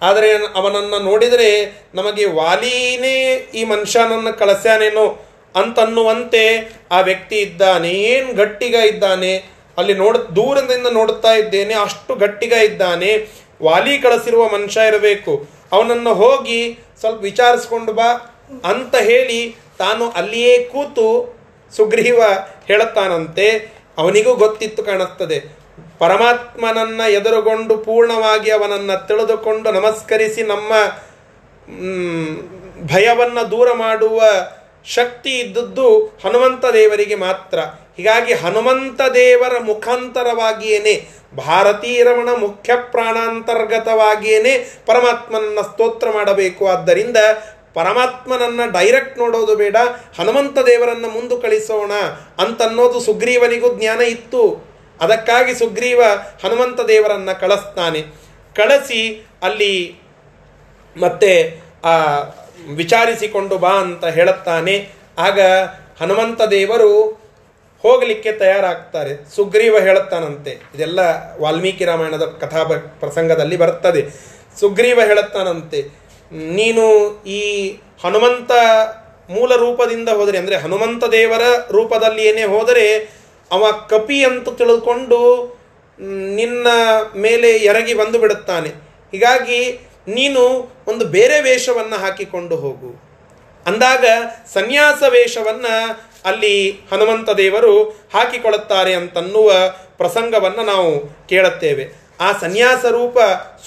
ಆದರೆ ಅವನನ್ನು ನೋಡಿದರೆ ನಮಗೆ ವಾಲಿನೇ ಈ ಮನುಷ್ಯನನ್ನು ಕಳಿಸ್ಯಾನೇನೋ ಅಂತನ್ನುವಂತೆ ಆ ವ್ಯಕ್ತಿ ಇದ್ದಾನೆ, ಏನು ಗಟ್ಟಿಗ ಇದ್ದಾನೆ, ಅಲ್ಲಿ ನೋಡ, ದೂರದಿಂದ ನೋಡುತ್ತಾ ಇದ್ದೇನೆ, ಅಷ್ಟು ಗಟ್ಟಿಗ ಇದ್ದಾನೆ, ವಾಲಿ ಕಳಿಸಿರುವ ಮನುಷ್ಯ ಇರಬೇಕು. ಅವನನ್ನು ಹೋಗಿ ಸ್ವಲ್ಪ ವಿಚಾರಿಸ್ಕೊಂಡು ಬಾ ಅಂತ ಹೇಳಿ ತಾನು ಅಲ್ಲಿಯೇ ಕೂತು ಸುಗ್ರೀವ ಹೇಳುತ್ತಾನಂತೆ, ಅವನಿಗೂ ಗೊತ್ತಿತ್ತು ಕಾಣುತ್ತದೆ. ಪರಮಾತ್ಮನನ್ನ ಎದುರುಗೊಂಡು ಪೂರ್ಣವಾಗಿ ಅವನನ್ನ ತಿಳಿದುಕೊಂಡು ನಮಸ್ಕರಿಸಿ ನಮ್ಮ ಭಯವನ್ನು ದೂರ ಮಾಡುವ ಶಕ್ತಿ ಇದ್ದದ್ದು ಹನುಮಂತ ದೇವರಿಗೆ ಮಾತ್ರ. ಹೀಗಾಗಿ ಹನುಮಂತ ದೇವರ ಮುಖಾಂತರವಾಗಿಯೇನೆ ಭಾರತೀ ರಮಣ ಮುಖ್ಯ ಪ್ರಾಣಾಂತರ್ಗತವಾಗಿಯೇನೆ ಪರಮಾತ್ಮನನ್ನ ಸ್ತೋತ್ರ ಮಾಡಬೇಕು. ಆದ್ದರಿಂದ ಪರಮಾತ್ಮನನ್ನ ಡೈರೆಕ್ಟ್ ನೋಡೋದು ಬೇಡ, ಹನುಮಂತ ದೇವರನ್ನ ಮುಂದೆ ಕಳಿಸೋಣ ಅಂತನ್ನೋದು ಸುಗ್ರೀವನಿಗೂ ಜ್ಞಾನ ಇತ್ತು. ಅದಕ್ಕಾಗಿ ಸುಗ್ರೀವ ಹನುಮಂತ ದೇವರನ್ನ ಕಳಿಸ್ತಾನೆ. ಕಳಿಸಿ ಅಲ್ಲಿ ಮತ್ತೆ ವಿಚಾರಿಸಿಕೊಂಡು ಬಾ ಅಂತ ಹೇಳುತ್ತಾನೆ. ಆಗ ಹನುಮಂತ ದೇವರು ಹೋಗಲಿಕ್ಕೆ ತಯಾರಾಗ್ತಾರೆ. ಸುಗ್ರೀವ ಹೇಳುತ್ತಾನಂತೆ. ಇದೆಲ್ಲ ವಾಲ್ಮೀಕಿ ರಾಮಾಯಣದ ಕಥಾ ಪ್ರಸಂಗದಲ್ಲಿ ಬರ್ತದೆ ಸುಗ್ರೀವ ಹೇಳುತ್ತಾನಂತೆ, ನೀನು ಈ ಹನುಮಂತ ಮೂಲ ರೂಪದಿಂದ ಹೋದರೆ, ಅಂದರೆ ಹನುಮಂತ ದೇವರ ರೂಪದಲ್ಲಿ ಏನೇ ಹೋದರೆ, ಅವ ಕಪಿ ಅಂತ ತಿಳಿದುಕೊಂಡು ನಿನ್ನ ಮೇಲೆ ಎರಗಿ ಬಂದು ಬಿಡುತ್ತಾನೆ. ಹೀಗಾಗಿ ನೀನು ಒಂದು ಬೇರೆ ವೇಷವನ್ನು ಹಾಕಿಕೊಂಡು ಹೋಗು. ಅಂದಾಗ ಸನ್ಯಾಸ ವೇಷವನ್ನು ಅಲ್ಲಿ ಹನುಮಂತ ದೇವರು ಹಾಕಿಕೊಳ್ಳುತ್ತಾರೆ ಅಂತನ್ನುವ ಪ್ರಸಂಗವನ್ನು ನಾವು ಕೇಳುತ್ತೇವೆ. ಆ ಸನ್ಯಾಸ ರೂಪ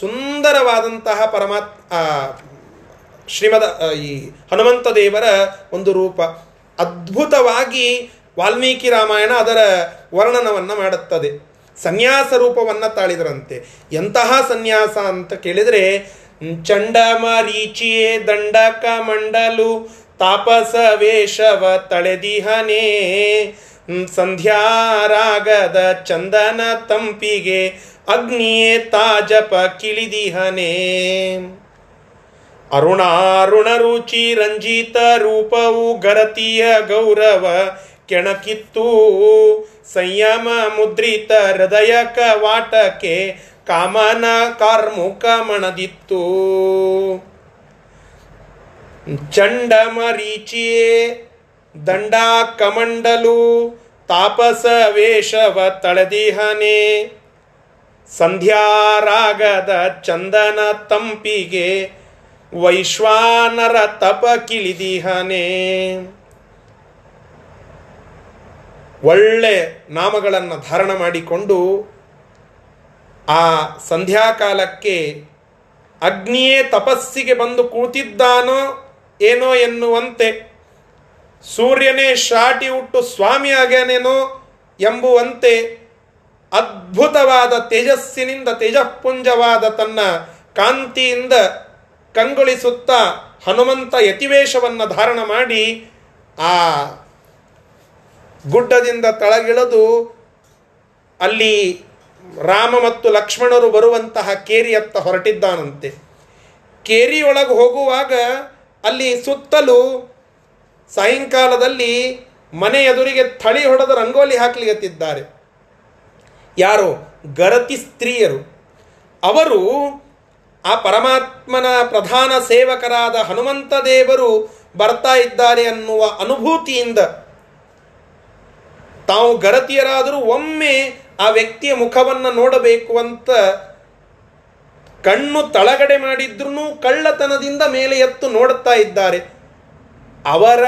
ಸುಂದರವಾದಂತಹ ಪರಮಾತ್ ಶ್ರೀಮದ ಈ ಹನುಮಂತ ದೇವರ ಒಂದು ರೂಪ. ಅದ್ಭುತವಾಗಿ ವಾಲ್ಮೀಕಿ ರಾಮಾಯಣ ಅದರ ವರ್ಣನವನ್ನು ಮಾಡುತ್ತದೆ. ಸನ್ಯಾಸ ರೂಪವನ್ನು ತಾಳಿದರಂತೆ. ಎಂತಹ ಸನ್ಯಾಸ ಅಂತ ಕೇಳಿದರೆ ಚಂಡಮರೀಚಿಯೇ ದಂಡಕ ಮಂಡಲು ತಾಪಸ ವೇಷವ ತಳೆದಿಹನೇ. ಸಂಧ್ಯಾರಾಗದ ಚಂದನ ತಂಪಿಗೆ ಅಗ್ನಿಯೇ ತಾಜಪ ಕಿಳಿದಿಹನೇ. ಅರುಣಾರುಣ ರುಚಿ ರಂಜಿತ ರೂಪವು ಗರತಿಯ ಗೌರವ ಕೆಣಕಿತ್ತು. ಸಂಯಮ ಮುದ್ರಿತ ಹೃದಯ ಕವಾಟಕ್ಕೆ ಕಾಮನ ಕಾರ್ಮುಕ ಮಣದಿತ್ತು. ಚಂಡಮರೀಚಿಯೇ ದಂಡ ಕಮಂಡಲು ತಾಪಸ ವೇಷವ ತಳೆದಿಹನೆ. ಸಂಧ್ಯಾರಾಗದ ಚಂದನ ತಂಪಿಗೆ ವೈಶ್ವಾನರ ತಪ ಕಿಳಿದಿಹನೆ. ಒಳ್ಳೆ ನಾಮಗಳನ್ನು ಧಾರಣ ಮಾಡಿಕೊಂಡು ಆ ಸಂಧ್ಯಾಕಾಲಕ್ಕೆ ಅಗ್ನಿಯೇ ತಪಸ್ಸಿಗೆ ಬಂದು ಕೂತಿದ್ದಾನೋ ಏನೋ ಎನ್ನುವಂತೆ ಸೂರ್ಯನೇ ಶಾಟಿ ಹುಟ್ಟು ಸ್ವಾಮಿ ಆಗ್ಯಾನೇನೋ ಎಂಬುವಂತೆ ಅದ್ಭುತವಾದ ತೇಜಸ್ಸಿನಿಂದ ತೇಜಪುಂಜವಾದ ತನ್ನ ಕಾಂತಿಯಿಂದ ಕಂಗೊಳಿಸುತ್ತಾ ಹನುಮಂತ ಯತಿವೇಶವನ್ನು ಧಾರಣ ಮಾಡಿ ಆ ಗುಡ್ಡದಿಂದ ತಳಗಿಳಿದು ಅಲ್ಲಿ ರಾಮ ಮತ್ತು ಲಕ್ಷ್ಮಣರು ಬರುವಂತಹ ಕೇರಿಯತ್ತ ಹೊರಟಿದ್ದಾನಂತೆ. ಕೇರಿಯೊಳಗೆ ಹೋಗುವಾಗ ಅಲ್ಲಿ ಸುತ್ತಲೂ ಸಾಯಂಕಾಲದಲ್ಲಿ ಮನೆ ಎದುರಿಗೆ ಥಳಿ ಹೊಡೆದ ರಂಗೋಲಿ ಹಾಕ್ಲಿಗತ್ತಿದ್ದಾರೆ ಯಾರು? ಗರತಿ ಸ್ತ್ರೀಯರು. ಅವರು ಆ ಪರಮಾತ್ಮನ ಪ್ರಧಾನ ಸೇವಕರಾದ ಹನುಮಂತ ದೇವರು ಬರ್ತಾ ಇದ್ದಾರೆ ಅನ್ನುವ ಅನುಭೂತಿಯಿಂದ ತಾವು ಗರತಿಯರಾದರೂ ಒಮ್ಮೆ ಆ ವ್ಯಕ್ತಿಯ ಮುಖವನ್ನು ನೋಡಬೇಕು ಅಂತ ಕಣ್ಣು ತಳಗಡೆ ಮಾಡಿದ್ರೂ ಕಳ್ಳತನದಿಂದ ಮೇಲೆ ಎತ್ತು ನೋಡುತ್ತಾ ಇದ್ದಾರೆ. ಅವರ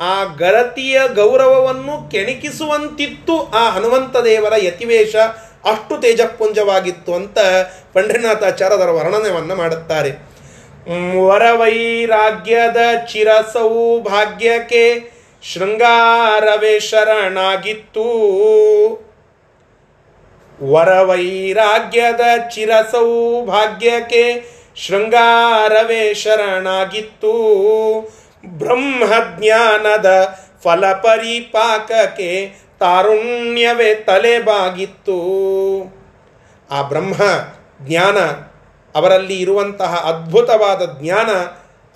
ಆ ಗರತಿಯ ಗೌರವವನ್ನು ಕೆಣಕಿಸುವಂತಿತ್ತು ಆ ಹನುಮಂತ ದೇವರ ಯತಿವೇಶ ಅಷ್ಟು ತೇಜಪುಂಜವಾಗಿತ್ತು ಅಂತ ಪಂಡ್ರಿನಾಥಾಚಾರ್ಯ ಅದರ ವರ್ಣನೆಯನ್ನು ಮಾಡುತ್ತಾರೆ. ವರವೈರಾಗ್ಯದ ಚಿರ ಸೌಭಾಗ್ಯಕ್ಕೆ ಶೃಂಗಾರವೇ ಶರಣಾಗಿತ್ತು. ವರವೈರಾಗ್ಯದ ಚಿರ ಸೌಭಾಗ್ಯಕ್ಕೆ ಶೃಂಗಾರವೇ ಶರಣಾಗಿತ್ತು. ಬ್ರಹ್ಮಜ್ಞಾನದ ಫಲ ಪರಿಪಾಕಕ್ಕೆ ತಾರುಣ್ಯವೇ ತಲೆಬಾಗಿತ್ತು. ಆ ಬ್ರಹ್ಮ ಜ್ಞಾನ ಅವರಲ್ಲಿ ಇರುವಂತಹ ಅದ್ಭುತವಾದ ಜ್ಞಾನ,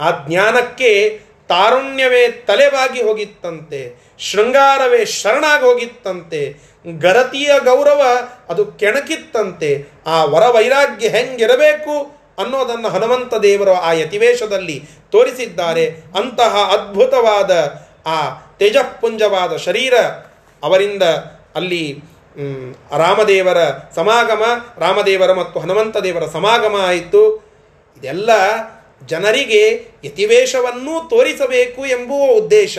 ಆ ಜ್ಞಾನಕ್ಕೆ ತಾರುಣ್ಯವೇ ತಲೆಬಾಗಿ ಹೋಗಿತ್ತಂತೆ, ಶೃಂಗಾರವೇ ಶರಣಾಗಿ ಹೋಗಿತ್ತಂತೆ ಗರತಿಯ ಗೌರವ ಅದು ಕೆಣಕಿತ್ತಂತೆ, ಆ ವರವೈರಾಗ್ಯ ಹೆಂಗಿರಬೇಕು ಅನ್ನೋದನ್ನು ಹನುಮಂತ ದೇವರು ಆ ಯತಿವೇಶದಲ್ಲಿ ತೋರಿಸಿದ್ದಾರೆ. ಅಂತಹ ಅದ್ಭುತವಾದ ಆ ತೇಜಪುಂಜವಾದ ಶರೀರ ಅವರಿಂದ ಅಲ್ಲಿ ರಾಮದೇವರ ಸಮಾಗಮ, ರಾಮದೇವರ ಮತ್ತು ಹನುಮಂತ ದೇವರ ಸಮಾಗಮ ಆಯಿತು. ಇದೆಲ್ಲ ಜನರಿಗೆ ಯತಿವೇಶವನ್ನೂ ತೋರಿಸಬೇಕು ಎಂಬುವ ಉದ್ದೇಶ.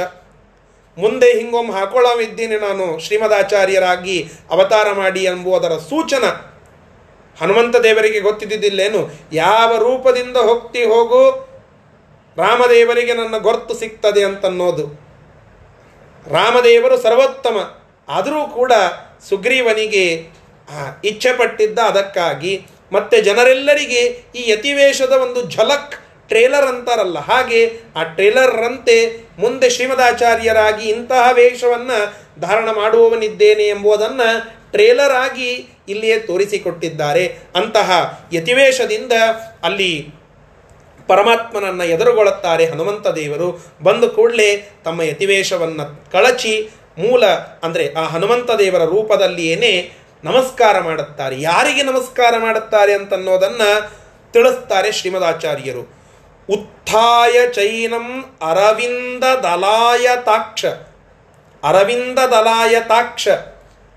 ಮುಂದೆ ಹಿಂಗೊಮ್ಮೆ ಹಾಕೊಳ್ಳವಿದ್ದೀನಿ ನಾನು, ಶ್ರೀಮದಾಚಾರ್ಯರಾಗಿ ಅವತಾರ ಮಾಡಿ ಎಂಬುದರ ಸೂಚನ. ಹನುಮಂತ ದೇವರಿಗೆ ಗೊತ್ತಿದ್ದಿದ್ದಿಲ್ಲೇನು ಯಾವ ರೂಪದಿಂದ ಹೋಗ್ತಿ ಹೋಗು, ರಾಮದೇವರಿಗೆ ನನ್ನ ಗೊತ್ತು ಸಿಗ್ತದೆ ಅಂತನ್ನೋದು. ರಾಮದೇವರು ಸರ್ವೋತ್ತಮ. ಆದರೂ ಕೂಡ ಸುಗ್ರೀವನಿಗೆ ಇಚ್ಛೆ ಪಟ್ಟಿದ್ದ ಅದಕ್ಕಾಗಿ ಮತ್ತೆ ಜನರೆಲ್ಲರಿಗೆ ಈ ಯತಿವೇಶದ ಒಂದು ಝಲಕ್ ಟ್ರೇಲರ್ ಅಂತಾರಲ್ಲ, ಹಾಗೆ ಆ ಟ್ರೇಲರ್ರಂತೆ ಮುಂದೆ ಶ್ರೀಮದಾಚಾರ್ಯರಾಗಿ ಇಂತಹ ವೇಷವನ್ನು ಧಾರಣ ಮಾಡುವವನಿದ್ದೇನೆ ಎಂಬುದನ್ನು ಟ್ರೇಲರ್ ಆಗಿ ಇಲ್ಲಿಯೇ ತೋರಿಸಿಕೊಟ್ಟಿದ್ದಾರೆ. ಅಂತಹ ಯತಿವೇಶದಿಂದ ಅಲ್ಲಿ ಪರಮಾತ್ಮನನ್ನ ಎದುರುಗೊಳ್ಳುತ್ತಾರೆ ಹನುಮಂತ ದೇವರು. ಬಂದು ಕೂಡಲೇ ತಮ್ಮ ಯತಿವೇಶವನ್ನು ಕಳಚಿ ಮೂಲ, ಅಂದರೆ ಆ ಹನುಮಂತ ದೇವರ ರೂಪದಲ್ಲಿಯೇನೆ ನಮಸ್ಕಾರ ಮಾಡುತ್ತಾರೆ. ಯಾರಿಗೆ ನಮಸ್ಕಾರ ಮಾಡುತ್ತಾರೆ ಅಂತನ್ನೋದನ್ನು ತಿಳಿಸ್ತಾರೆ ಶ್ರೀಮದಾಚಾರ್ಯರು. ಉತ್ಥಾಯ ಚೈನಂ ಅರವಿಂದ ದಲಾಯತಾಕ್ಷ ಅರವಿಂದ ದಲಾಯತಾಕ್ಷ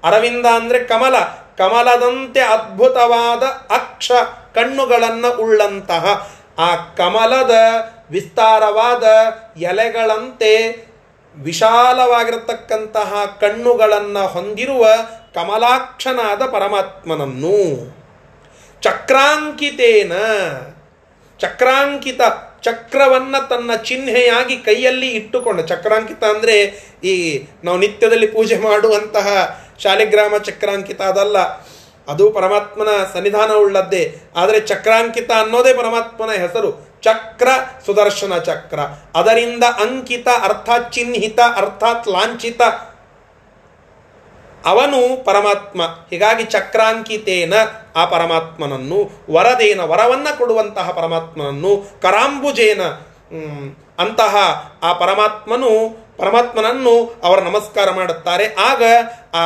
ಅರವಿಂದ ಅಂದರೆ ಕಮಲ. ಕಮಲದಂತೆ ಅದ್ಭುತವಾದ ಅಕ್ಷ ಕಣ್ಣುಗಳನ್ನು ಉಳ್ಳಂತಹ. ಆ ಕಮಲದ ವಿಸ್ತಾರವಾದ ಎಲೆಗಳಂತೆ ವಿಶಾಲವಾಗಿರತಕ್ಕಂತಹ ಕಣ್ಣುಗಳನ್ನು ಹೊಂದಿರುವ ಕಮಲಾಕ್ಷನಾದ ಪರಮಾತ್ಮನನ್ನು. ಚಕ್ರಾಂಕಿತೇನ. ಚಕ್ರಾಂಕಿತ ಚಕ್ರವನ್ನ ತನ್ನ ಚಿಹ್ನೆಯಾಗಿ ಕೈಯಲ್ಲಿ ಇಟ್ಟುಕೊಂಡ. ಚಕ್ರಾಂಕಿತ ಅಂದರೆ ಈ ನಾವು ನಿತ್ಯದಲ್ಲಿ ಪೂಜೆ ಮಾಡುವಂತಹ ಶಾಲಿಗ್ರಾಮ ಚಕ್ರಾಂಕಿತ ಅದಲ್ಲ. ಅದು ಪರಮಾತ್ಮನ ಸನ್ನಿಧಾನವುಳ್ಳದ್ದೇ. ಆದರೆ ಚಕ್ರಾಂಕಿತ ಅನ್ನೋದೇ ಪರಮಾತ್ಮನ ಹೆಸರು. ಚಕ್ರ ಸುದರ್ಶನ ಚಕ್ರ. ಅದರಿಂದ ಅಂಕಿತ ಅರ್ಥಾತ್ ಚಿಹ್ನಿತ ಅರ್ಥಾತ್ ಲಾಂಛಿತ ಅವನು ಪರಮಾತ್ಮ. ಹೀಗಾಗಿ ಚಕ್ರಾಂಕಿತೇನ ಆ ಪರಮಾತ್ಮನನ್ನು, ವರದೇನ ವರವನ್ನು ಕೊಡುವಂತಹ ಪರಮಾತ್ಮನನ್ನು, ಕರಾಂಬುಜೇನ ಅಂತಹ ಆ ಪರಮಾತ್ಮನು, ಪರಮಾತ್ಮನನ್ನು ಅವರು ನಮಸ್ಕಾರ ಮಾಡುತ್ತಾರೆ. ಆಗ ಆ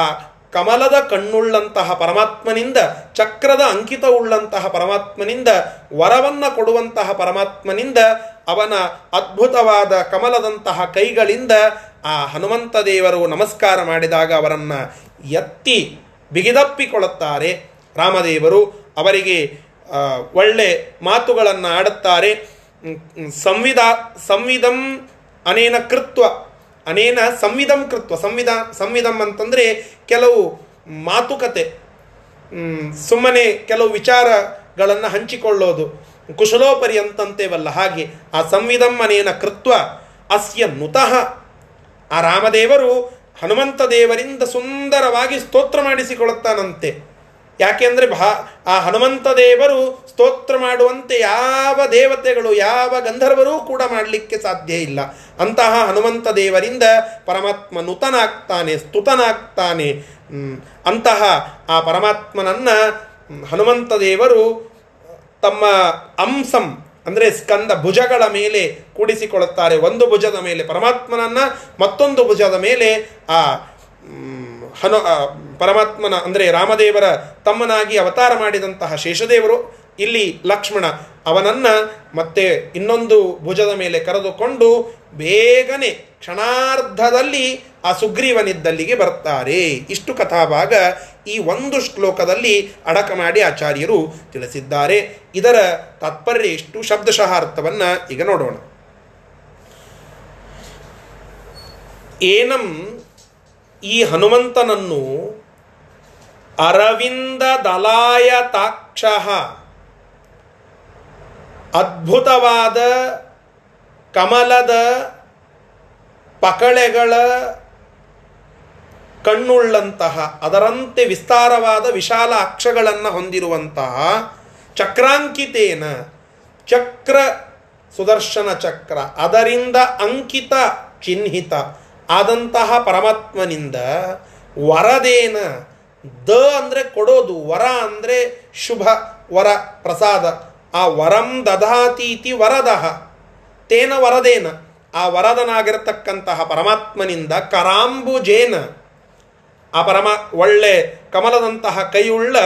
ಕಮಲದ ಕಣ್ಣುಳ್ಳಂತಹ ಪರಮಾತ್ಮನಿಂದ, ಚಕ್ರದ ಅಂಕಿತ ಉಳ್ಳಂತಹ ಪರಮಾತ್ಮನಿಂದ, ವರವನ್ನು ಕೊಡುವಂತಹ ಪರಮಾತ್ಮನಿಂದ, ಅವನ ಅದ್ಭುತವಾದ ಕಮಲದಂತಹ ಕೈಗಳಿಂದ ಆ ಹನುಮಂತ ದೇವರು ನಮಸ್ಕಾರ ಮಾಡಿದಾಗ ಅವರನ್ನು ಎತ್ತಿ ಬಿಗಿದಪ್ಪಿಕೊಳ್ಳುತ್ತಾರೆ. ರಾಮದೇವರು ಅವರಿಗೆ ಒಳ್ಳೆ ಮಾತುಗಳನ್ನು ಆಡುತ್ತಾರೆ. ಸಂವಿಧ ಸಂವಿಧಂ ಅನೇನ ಕೃತ್ವ, ಅನೇನ ಸಂವಿಧಂ ಕೃತ್ವ ಸಂವಿಧ ಸಂವಿಧಂ ಅಂತಂದರೆ ಕೆಲವು ಮಾತುಕತೆ ಸುಮ್ಮನೆ ಕೆಲವು ವಿಚಾರಗಳನ್ನು ಹಂಚಿಕೊಳ್ಳೋದು, ಕುಶಲೋಪರಿ ಅಂತಂತೇವಲ್ಲ ಹಾಗೆ, ಆ ಸಂವಿಧಂ ಅನೇನ ಕೃತ್ವ, ಅಸ್ಯ ನುತಃ. ಆ ರಾಮದೇವರು ಹನುಮಂತ ದೇವರಿಂದ ಸುಂದರವಾಗಿ ಸ್ತೋತ್ರ ಮಾಡಿಸಿಕೊಳ್ಳುತ್ತಾನಂತೆ. ಯಾಕೆಂದ್ರೆ ಭಾ, ಆ ಹನುಮಂತ ದೇವರು ಸ್ತೋತ್ರ ಮಾಡುವಂತೆ ಯಾವ ದೇವತೆಗಳು, ಯಾವ ಗಂಧರ್ವರೂ ಕೂಡ ಮಾಡಲಿಕ್ಕೆ ಸಾಧ್ಯ ಇಲ್ಲ. ಅಂತಹ ಹನುಮಂತ ದೇವರಿಂದ ಪರಮಾತ್ಮ ನುತನಾಗ್ತಾನೆ, ಸ್ತುತನಾಗ್ತಾನೆ. ಅಂತಹ ಆ ಪರಮಾತ್ಮನನ್ನು ಹನುಮಂತ ದೇವರು ತಮ್ಮ ಅಂಸಂ ಅಂದರೆ ಸ್ಕಂದ ಭುಜಗಳ ಮೇಲೆ ಕೂಡಿಸಿಕೊಳ್ಳುತ್ತಾರೆ. ಒಂದು ಭುಜದ ಮೇಲೆ ಪರಮಾತ್ಮನನ್ನ, ಮತ್ತೊಂದು ಭುಜದ ಮೇಲೆ ಆ ಹನು ಪರಮಾತ್ಮನ, ಅಂದರೆ ರಾಮದೇವರ ತಮ್ಮನಾಗಿ ಅವತಾರ ಮಾಡಿದಂತಹ ಶೇಷದೇವರು, ಇಲ್ಲಿ ಲಕ್ಷ್ಮಣ ಅವನನ್ನು ಮತ್ತೆ ಇನ್ನೊಂದು ಭುಜದ ಮೇಲೆ ಕರೆದುಕೊಂಡು ಬೇಗನೆ ಕ್ಷಣಾರ್ಧದಲ್ಲಿ ಆ ಸುಗ್ರೀವನಿದ್ದಲ್ಲಿಗೆ ಬರ್ತಾರೆ. ಇಷ್ಟು ಕಥಾಭಾಗ ಈ ಒಂದು ಶ್ಲೋಕದಲ್ಲಿ ಅಡಕ ಮಾಡಿ ಆಚಾರ್ಯರು ತಿಳಿಸಿದ್ದಾರೆ. ಇದರ ತಾತ್ಪರ್ಯ ಇಷ್ಟು. ಶಬ್ದಶಃ ಅರ್ಥವನ್ನು ಈಗ ನೋಡೋಣ. ಏನಂ ಈ ಹನುಮಂತನನ್ನು ಅರವಿಂದ ದಲಾಯ ತಾಕ್ಷ ಅದ್ಭುತವಾದ ಕಮಲದ ಪಕಳೆಗಳ ಕಣ್ಣುಳ್ಳಂತಹ, ಅದರಂತೆ ವಿಸ್ತಾರವಾದ ವಿಶಾಲ ಅಕ್ಷಗಳನ್ನು ಹೊಂದಿರುವಂತಹ ಚಕ್ರಾಂಕಿತೇನ, ಚಕ್ರ ಸುದರ್ಶನ ಚಕ್ರ, ಅದರಿಂದ ಅಂಕಿತ ಚಿಹ್ನಿತ ಆದಂತಹ ಪರಮಾತ್ಮನಿಂದ ವರದೇನ, ದ ಅಂದರೆ ಕೊಡೋದು, ವರ ಅಂದರೆ ಶುಭ, ವರ ಪ್ರಸಾದ, ಆ ವರಂ ದಧಾತೀತಿ ವರದಹ ತೇನ ವರದೇನ, ಆ ವರದನಾಗಿರತಕ್ಕಂತಹ ಪರಮಾತ್ಮನಿಂದ ಕರಾಂಬುಜೇನ ಆ ಪರಮ ಒಳ್ಳೆ ಕಮಲದಂತಹ ಕೈಯುಳ್ಳ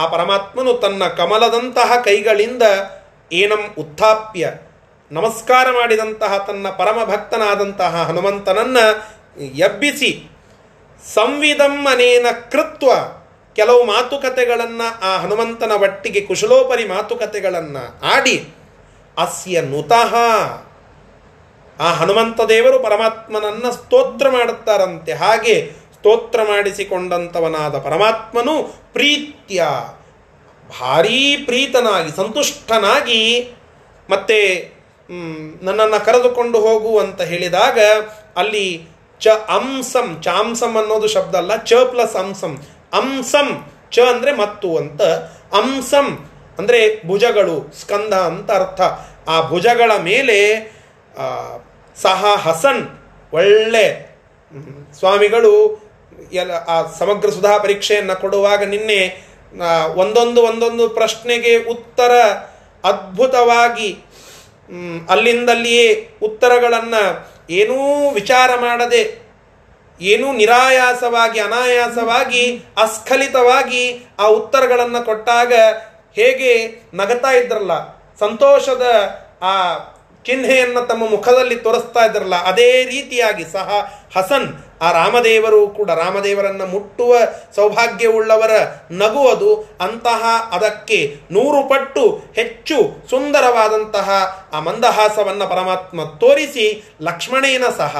ಆ ಪರಮಾತ್ಮನು ತನ್ನ ಕಮಲದಂತಹ ಕೈಗಳಿಂದ ಏನಂ ಉತ್ಥಾಪ್ಯ, ನಮಸ್ಕಾರ ಮಾಡಿದಂತಹ ತನ್ನ ಪರಮ ಭಕ್ತನಾದಂತಹ ಹನುಮಂತನನ್ನು ಎಬ್ಬಿಸಿ ಅನೇನ ಕೃತ್ವ, ಕೆಲವು ಮಾತುಕತೆಗಳನ್ನು ಆ ಹನುಮಂತನ ಒಟ್ಟಿಗೆ ಕುಶಲೋಪರಿ ಮಾತುಕತೆಗಳನ್ನು ಆಡಿ ಅಸ್ಯ ನುತಃ. ಆ ಹನುಮಂತ ದೇವರು ಪರಮಾತ್ಮನನ್ನ ಸ್ತೋತ್ರ ಮಾಡುತ್ತಾರಂತೆ. ಹಾಗೆ ಸ್ತೋತ್ರ ಮಾಡಿಸಿಕೊಂಡಂಥವನಾದ ಪರಮಾತ್ಮನು ಪ್ರೀತ್ಯ, ಭಾರೀ ಪ್ರೀತನಾಗಿ, ಸಂತುಷ್ಟನಾಗಿ ಮತ್ತೆ ನನ್ನನ್ನು ಕರೆದುಕೊಂಡು ಹೋಗು ಅಂತ ಹೇಳಿದಾಗ ಅಲ್ಲಿ ಚ ಅಂಸಂ ಚಾಂಸಂ ಅನ್ನೋದು ಶಬ್ದ ಅಲ್ಲ, ಚ ಪ್ಲಸ್ ಅಂಸಂ. ಅಂಸಂ, ಚ ಅಂದರೆ ಮತ್ತು ಅಂತ. ಅಂಸಂ ಅಂದರೆ ಭುಜಗಳು, ಸ್ಕಂದ ಅಂತ ಅರ್ಥ. ಆ ಭುಜಗಳ ಮೇಲೆ ಸಹ ಹಸನ್ ಒಳ್ಳೆ ಸ್ವಾಮಿಗಳು ಎಲ್ಲ ಆ ಸಮಗ್ರ ಸುಧಾ ಪರೀಕ್ಷೆಯನ್ನು ಕೊಡುವಾಗ ನಿನ್ನೆ ಒಂದೊಂದು ಒಂದೊಂದು ಪ್ರಶ್ನೆಗೆ ಉತ್ತರ ಅದ್ಭುತವಾಗಿ ಅಲ್ಲಿಂದಲ್ಲಿಯೇ ಉತ್ತರಗಳನ್ನು ಏನೂ ವಿಚಾರ ಮಾಡದೆ, ಏನೂ ನಿರಾಯಾಸವಾಗಿ, ಅನಾಯಾಸವಾಗಿ, ಅಸ್ಖಲಿತವಾಗಿ ಆ ಉತ್ತರಗಳನ್ನು ಕೊಟ್ಟಾಗ ಹೇಗೆ ನಗತಾ ಇದ್ರಲ್ಲ, ಸಂತೋಷದ ಆ ಚಿಹ್ನೆಯನ್ನು ತಮ್ಮ ಮುಖದಲ್ಲಿ ತೋರಿಸ್ತಾ ಇದ್ರಲ್ಲ, ಅದೇ ರೀತಿಯಾಗಿ ಸಹ ಹಸನ್, ಆ ರಾಮದೇವರು ಕೂಡ, ರಾಮದೇವರನ್ನ ಮುಟ್ಟುವ ಸೌಭಾಗ್ಯವುಳ್ಳವರ ನಗುವದು ಅಂತಹ ಅದಕ್ಕೆ ನೂರು ಪಟ್ಟು ಹೆಚ್ಚು ಸುಂದರವಾದಂತಹ ಆ ಮಂದಹಾಸವನ್ನು ಪರಮಾತ್ಮ ತೋರಿಸಿ ಲಕ್ಷ್ಮಣೇನ ಸಹ.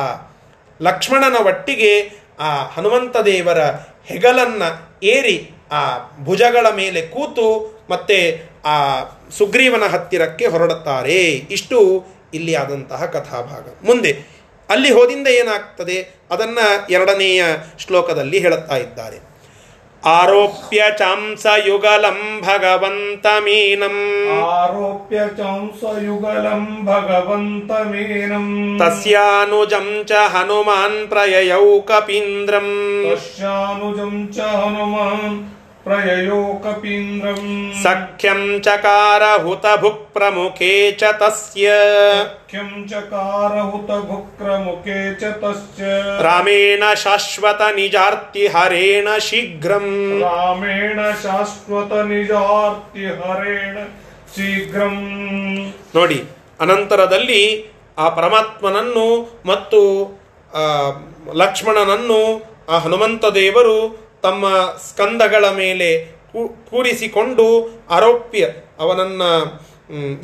ಲಕ್ಷ್ಮಣನ ಒಟ್ಟಿಗೆ ಆ ಹನುಮಂತ ದೇವರ ಹೆಗಲನ್ನು ಏರಿ ಆ ಭುಜಗಳ ಮೇಲೆ ಕೂತು ಮತ್ತೆ ಆ ಸುಗ್ರೀವನ ಹತ್ತಿರಕ್ಕೆ ಹೊರಡುತ್ತಾರೆ. ಇಷ್ಟು ಇಲ್ಲಿ ಆದಂತಹ ಕಥಾಭಾಗ. ಮುಂದೆ ಅಲ್ಲಿ ಹೋದಿಂದ ಏನಾಗ್ತದೆ? ಅದನ್ನ ಎರಡನೆಯ ಶ್ಲೋಕದಲ್ಲಿ ಹೇಳುತ್ತಾ ಇದ್ದಾರೆ. ಆರೋಪ್ಯ ಚಾಂಸ ಯುಗಲಂ ಭಗವಂತಮೀನಂ. ಆರೋಪ್ಯ ಚಾಂಸಯುಗಲಂ ಭಗವಂತಮೇನಂ. ತಸ್ಯಾನುಜಂ ಚ ಹನುಮಾನ್ ಪ್ರಯಯೌ ಕಪೀಂದ್ರಂ ತಸ್ಯಾನುಜಂ ಚ ಹನುಮಾನ್ ಭುಕ್ ಪ್ರಮುಖೇ ಚ ತಸ್ಯ ಸಖ್ಯಂ ಚಕಾರ ಹುತ ಭುಕ್ರ ಮುಖೇ ಚ ತಸ್ಯ ರಾಮೇಣ ಶಾಶ್ವತ ನಿಜಾರ್ತಿ ಹರೇಣ ಶೀಘ್ರಂ ರಾಮೇಣ ಶಾಶ್ವತ ನಿಜಾರ್ತಿ ಹರೇಣ ಶೀಘ್ರಂ ನೋಡಿ ಅನಂತರದಲ್ಲಿ ಆ ಪರಮಾತ್ಮನನ್ನು ಮತ್ತು ಲಕ್ಷ್ಮಣನನ್ನು ಆ ಹನುಮಂತ ದೇವರು ತಮ್ಮ ಸ್ಕಂದಗಳ ಮೇಲೆ ಕೂರಿಸಿಕೊಂಡು ಆರೋಪ್ಯ ಅವನನ್ನ